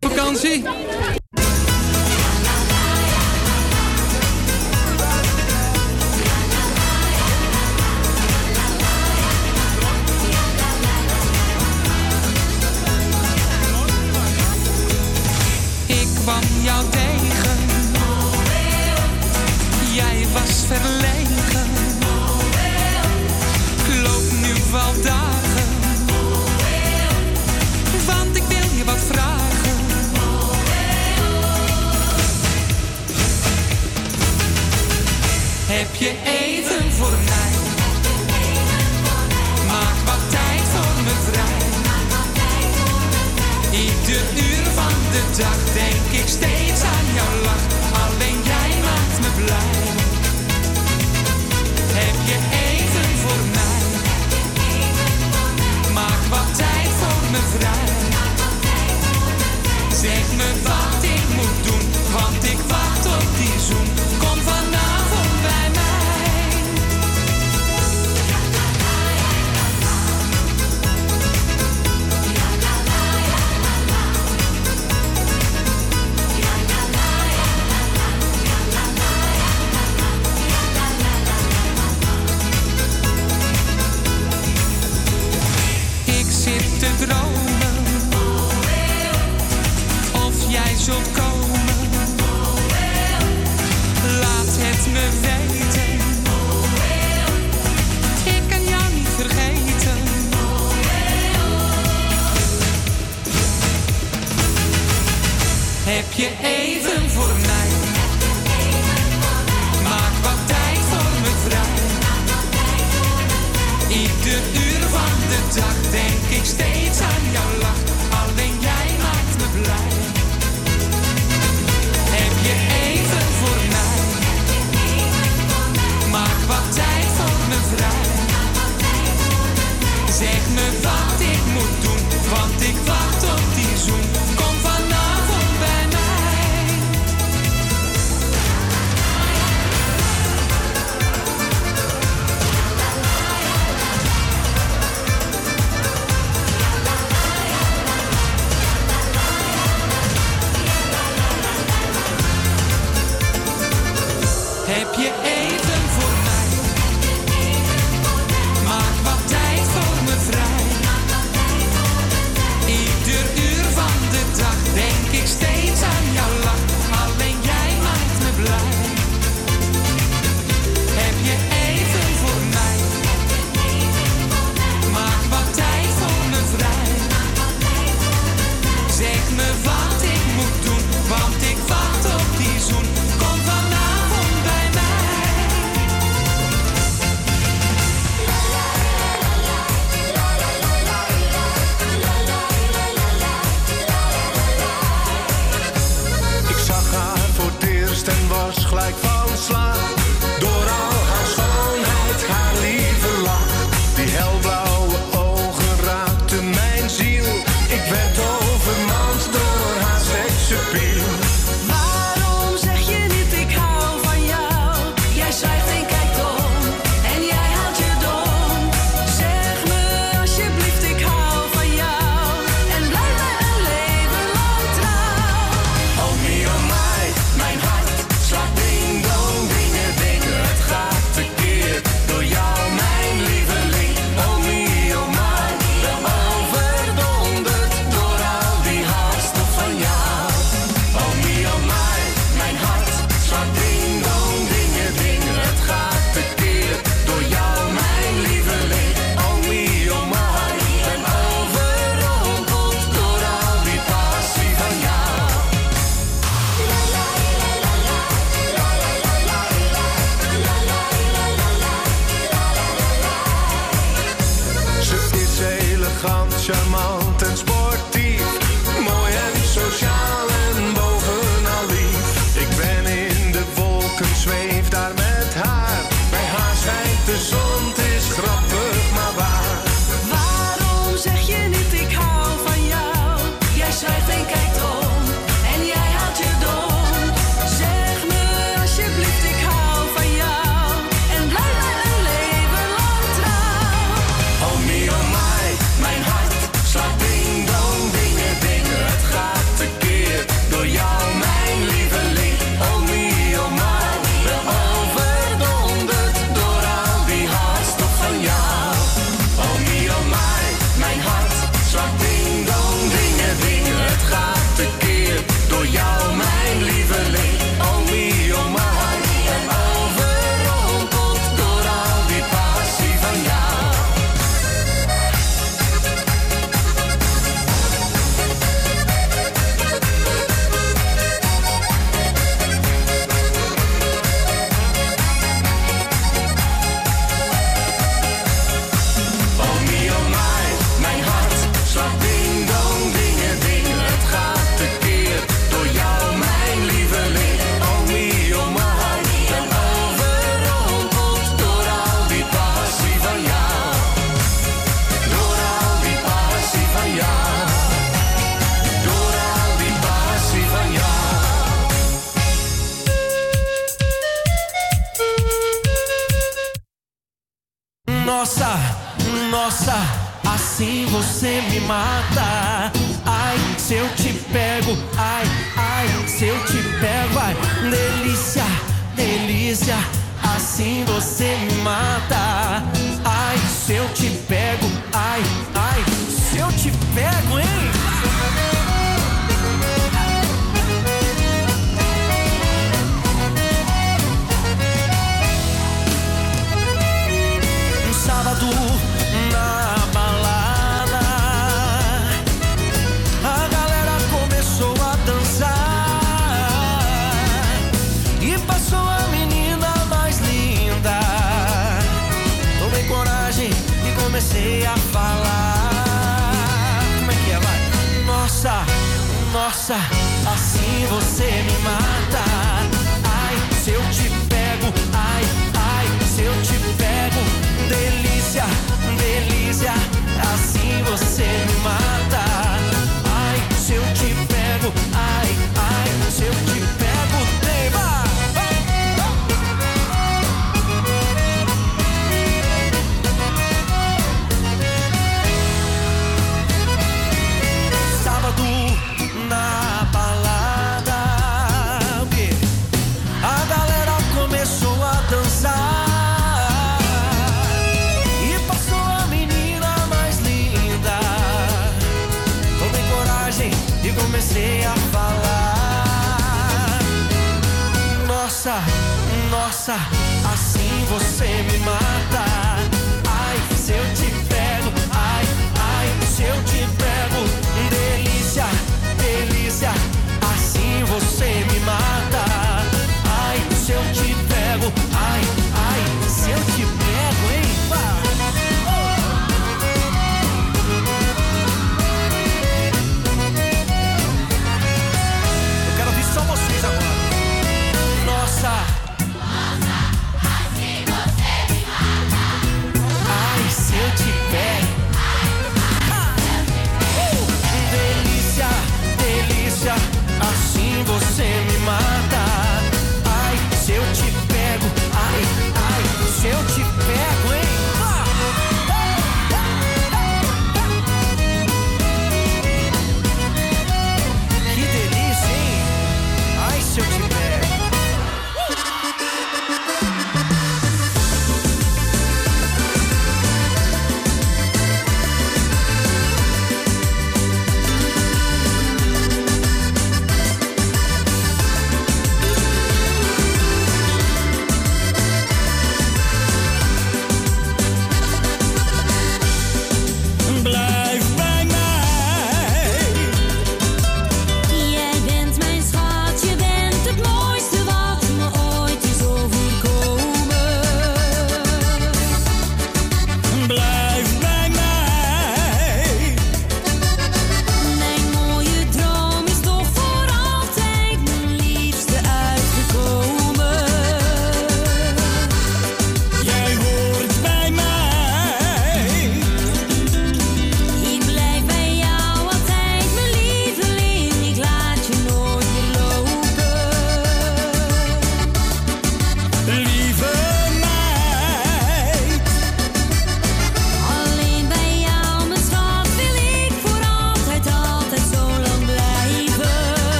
Vakantie?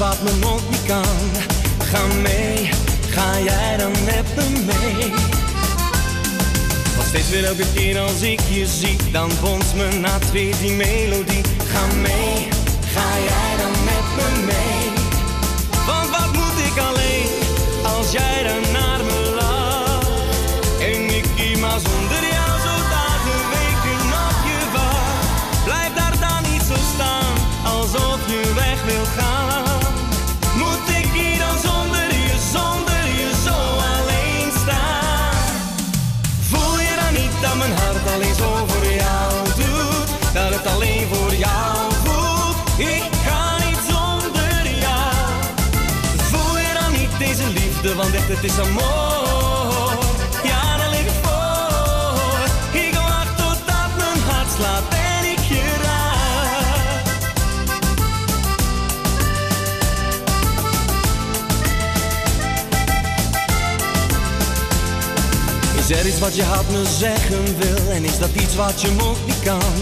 wat mijn mond niet kan. Ga mee, ga jij dan met me mee? Want steeds weer elke keer als ik je zie, dan bond me na twee die melodie. Ga mee, ga jij dan met me mee? Het is amor. Ja, daar lig ik voor. Ik wacht totdat mijn hart slaat en ik je. Is er iets wat je had me zeggen wil en is dat iets wat je moet niet kan?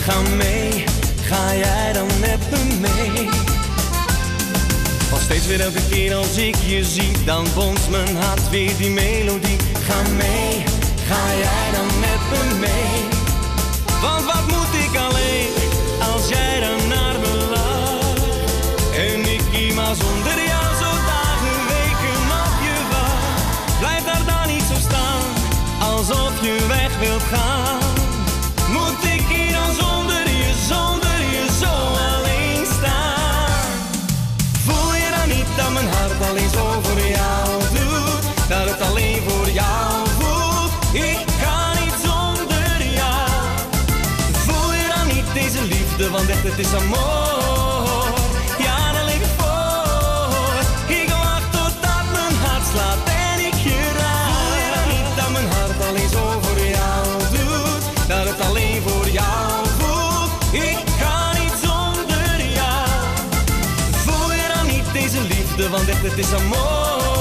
Ga mee, ga jij dan met me mee? Steeds weer elke keer als ik je zie, dan bonst mijn hart weer die melodie. Ga mee, ga jij dan met me mee? Want wat moet ik alleen als jij dan naar me lacht? En ik hier zonder jou zo dagen, weken op je wacht. Blijf daar dan niet zo staan, alsof je weg wilt gaan. Want echt het is amor. Ja, daar lig ik voor. Ik wacht totdat mijn hart slaat en ik je. Voel niet dat mijn hart alleen zo voor jou doet? Dat het alleen voor jou voelt? Ik kan niet zonder jou. Voel je dan niet deze liefde, want het is amor.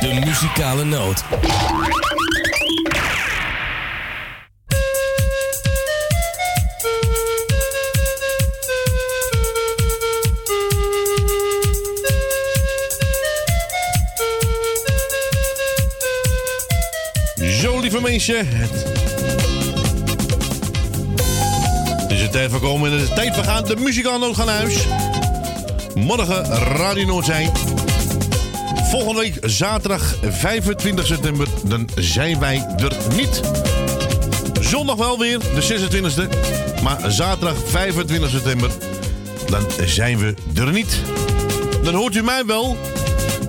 De Muzikale Noot. Zo, lieve mensen. Het is het tijd voor komen. Het is tijd voor gaan. De muzikaalnoot gaan naar huis. Morgen Radio Noord zijn. Volgende week zaterdag 25 september. Dan zijn wij er niet. Zondag wel weer, de 26e. Maar zaterdag 25 september. Dan zijn we er niet. Dan hoort u mij wel.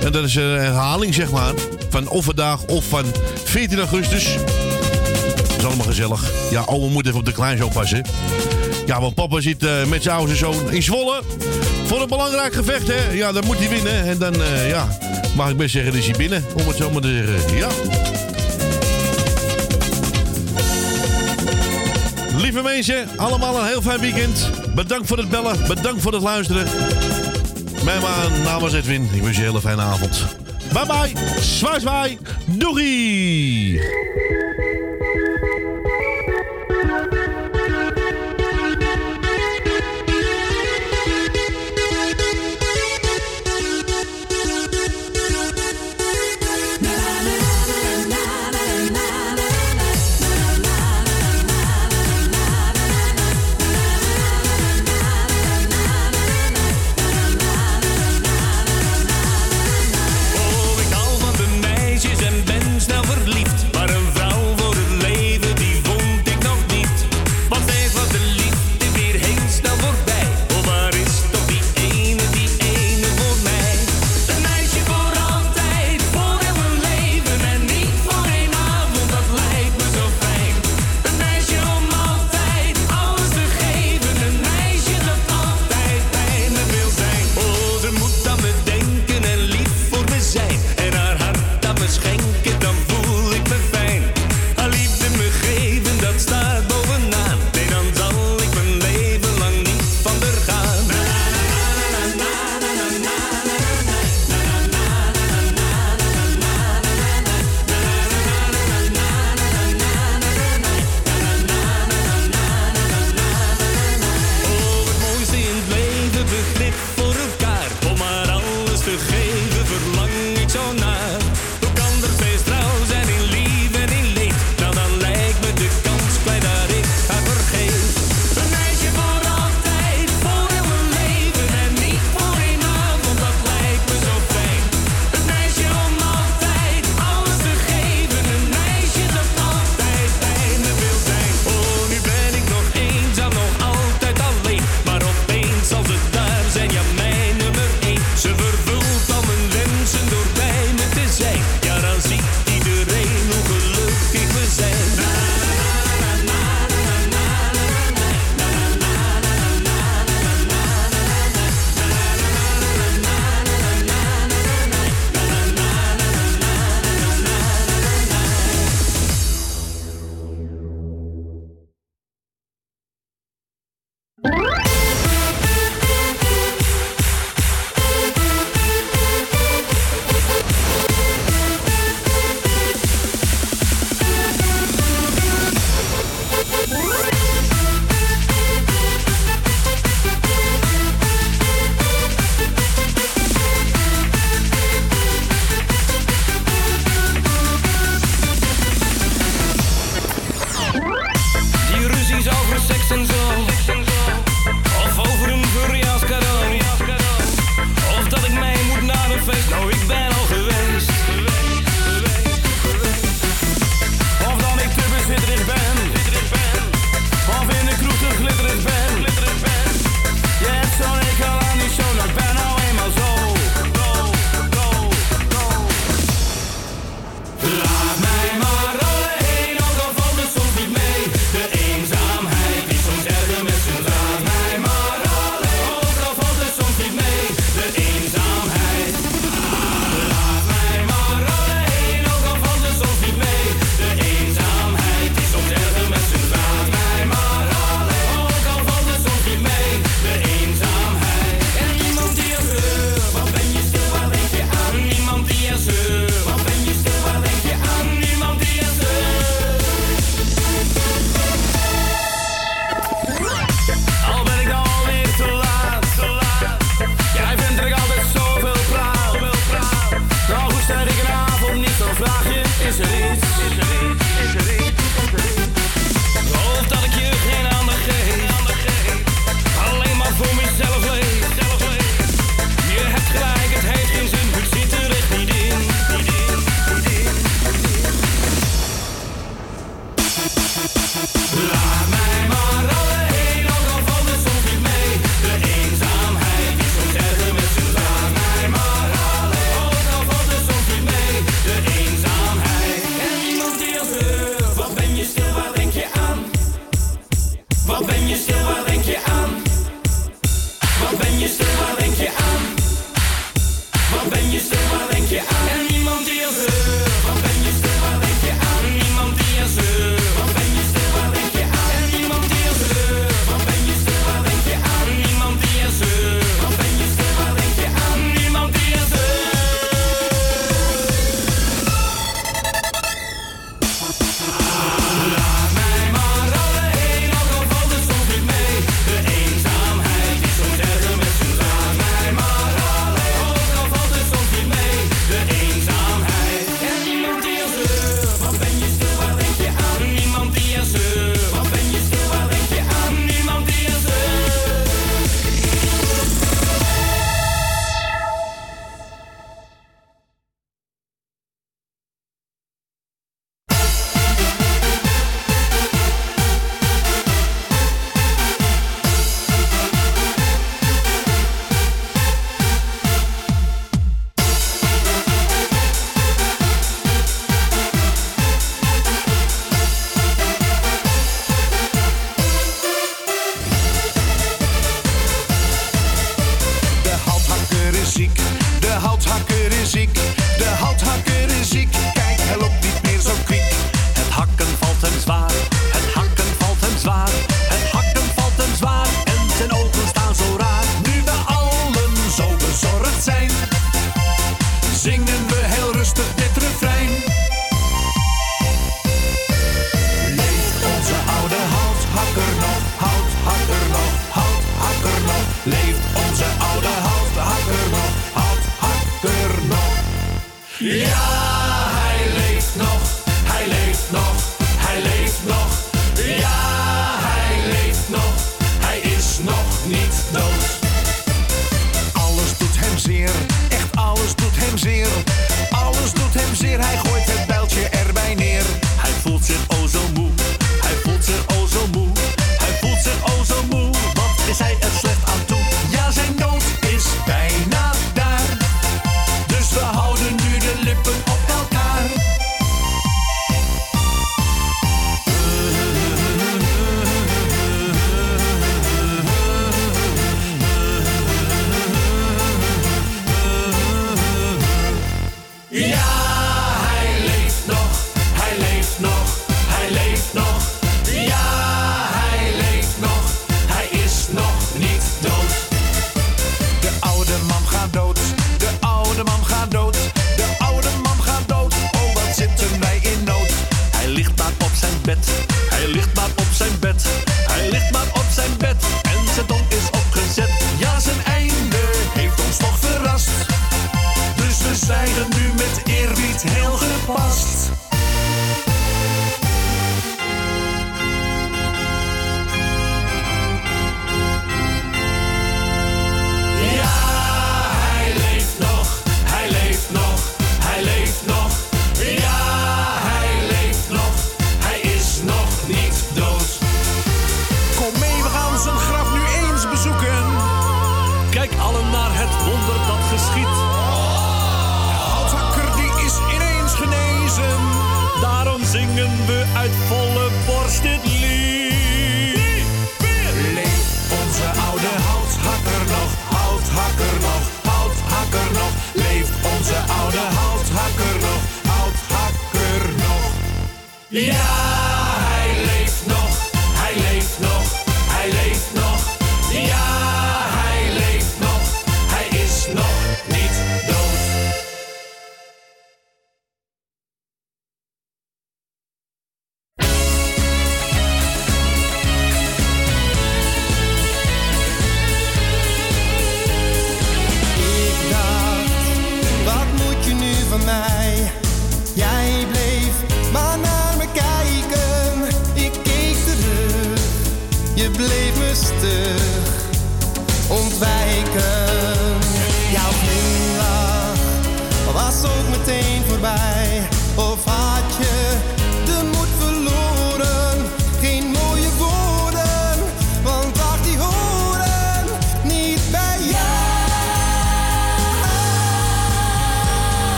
En dat is een herhaling, zeg maar. Van of vandaag of van 14 augustus. Dat is allemaal gezellig. Ja, oma moet even op de kleinzoon passen. Ja, want papa zit eh, met zijn oudste zoon in Zwolle. Voor een belangrijk gevecht, hè. Ja, dan moet hij winnen. En dan, eh, ja, mag ik best zeggen, is hij binnen. Om het zo maar te zeggen. Ja. Lieve mensen, allemaal een heel fijn weekend. Bedankt voor het bellen. Bedankt voor het luisteren. Mijn naam was Edwin. Ik wens je een hele fijne avond. Bye bye. Zwaai zwaai. Doei.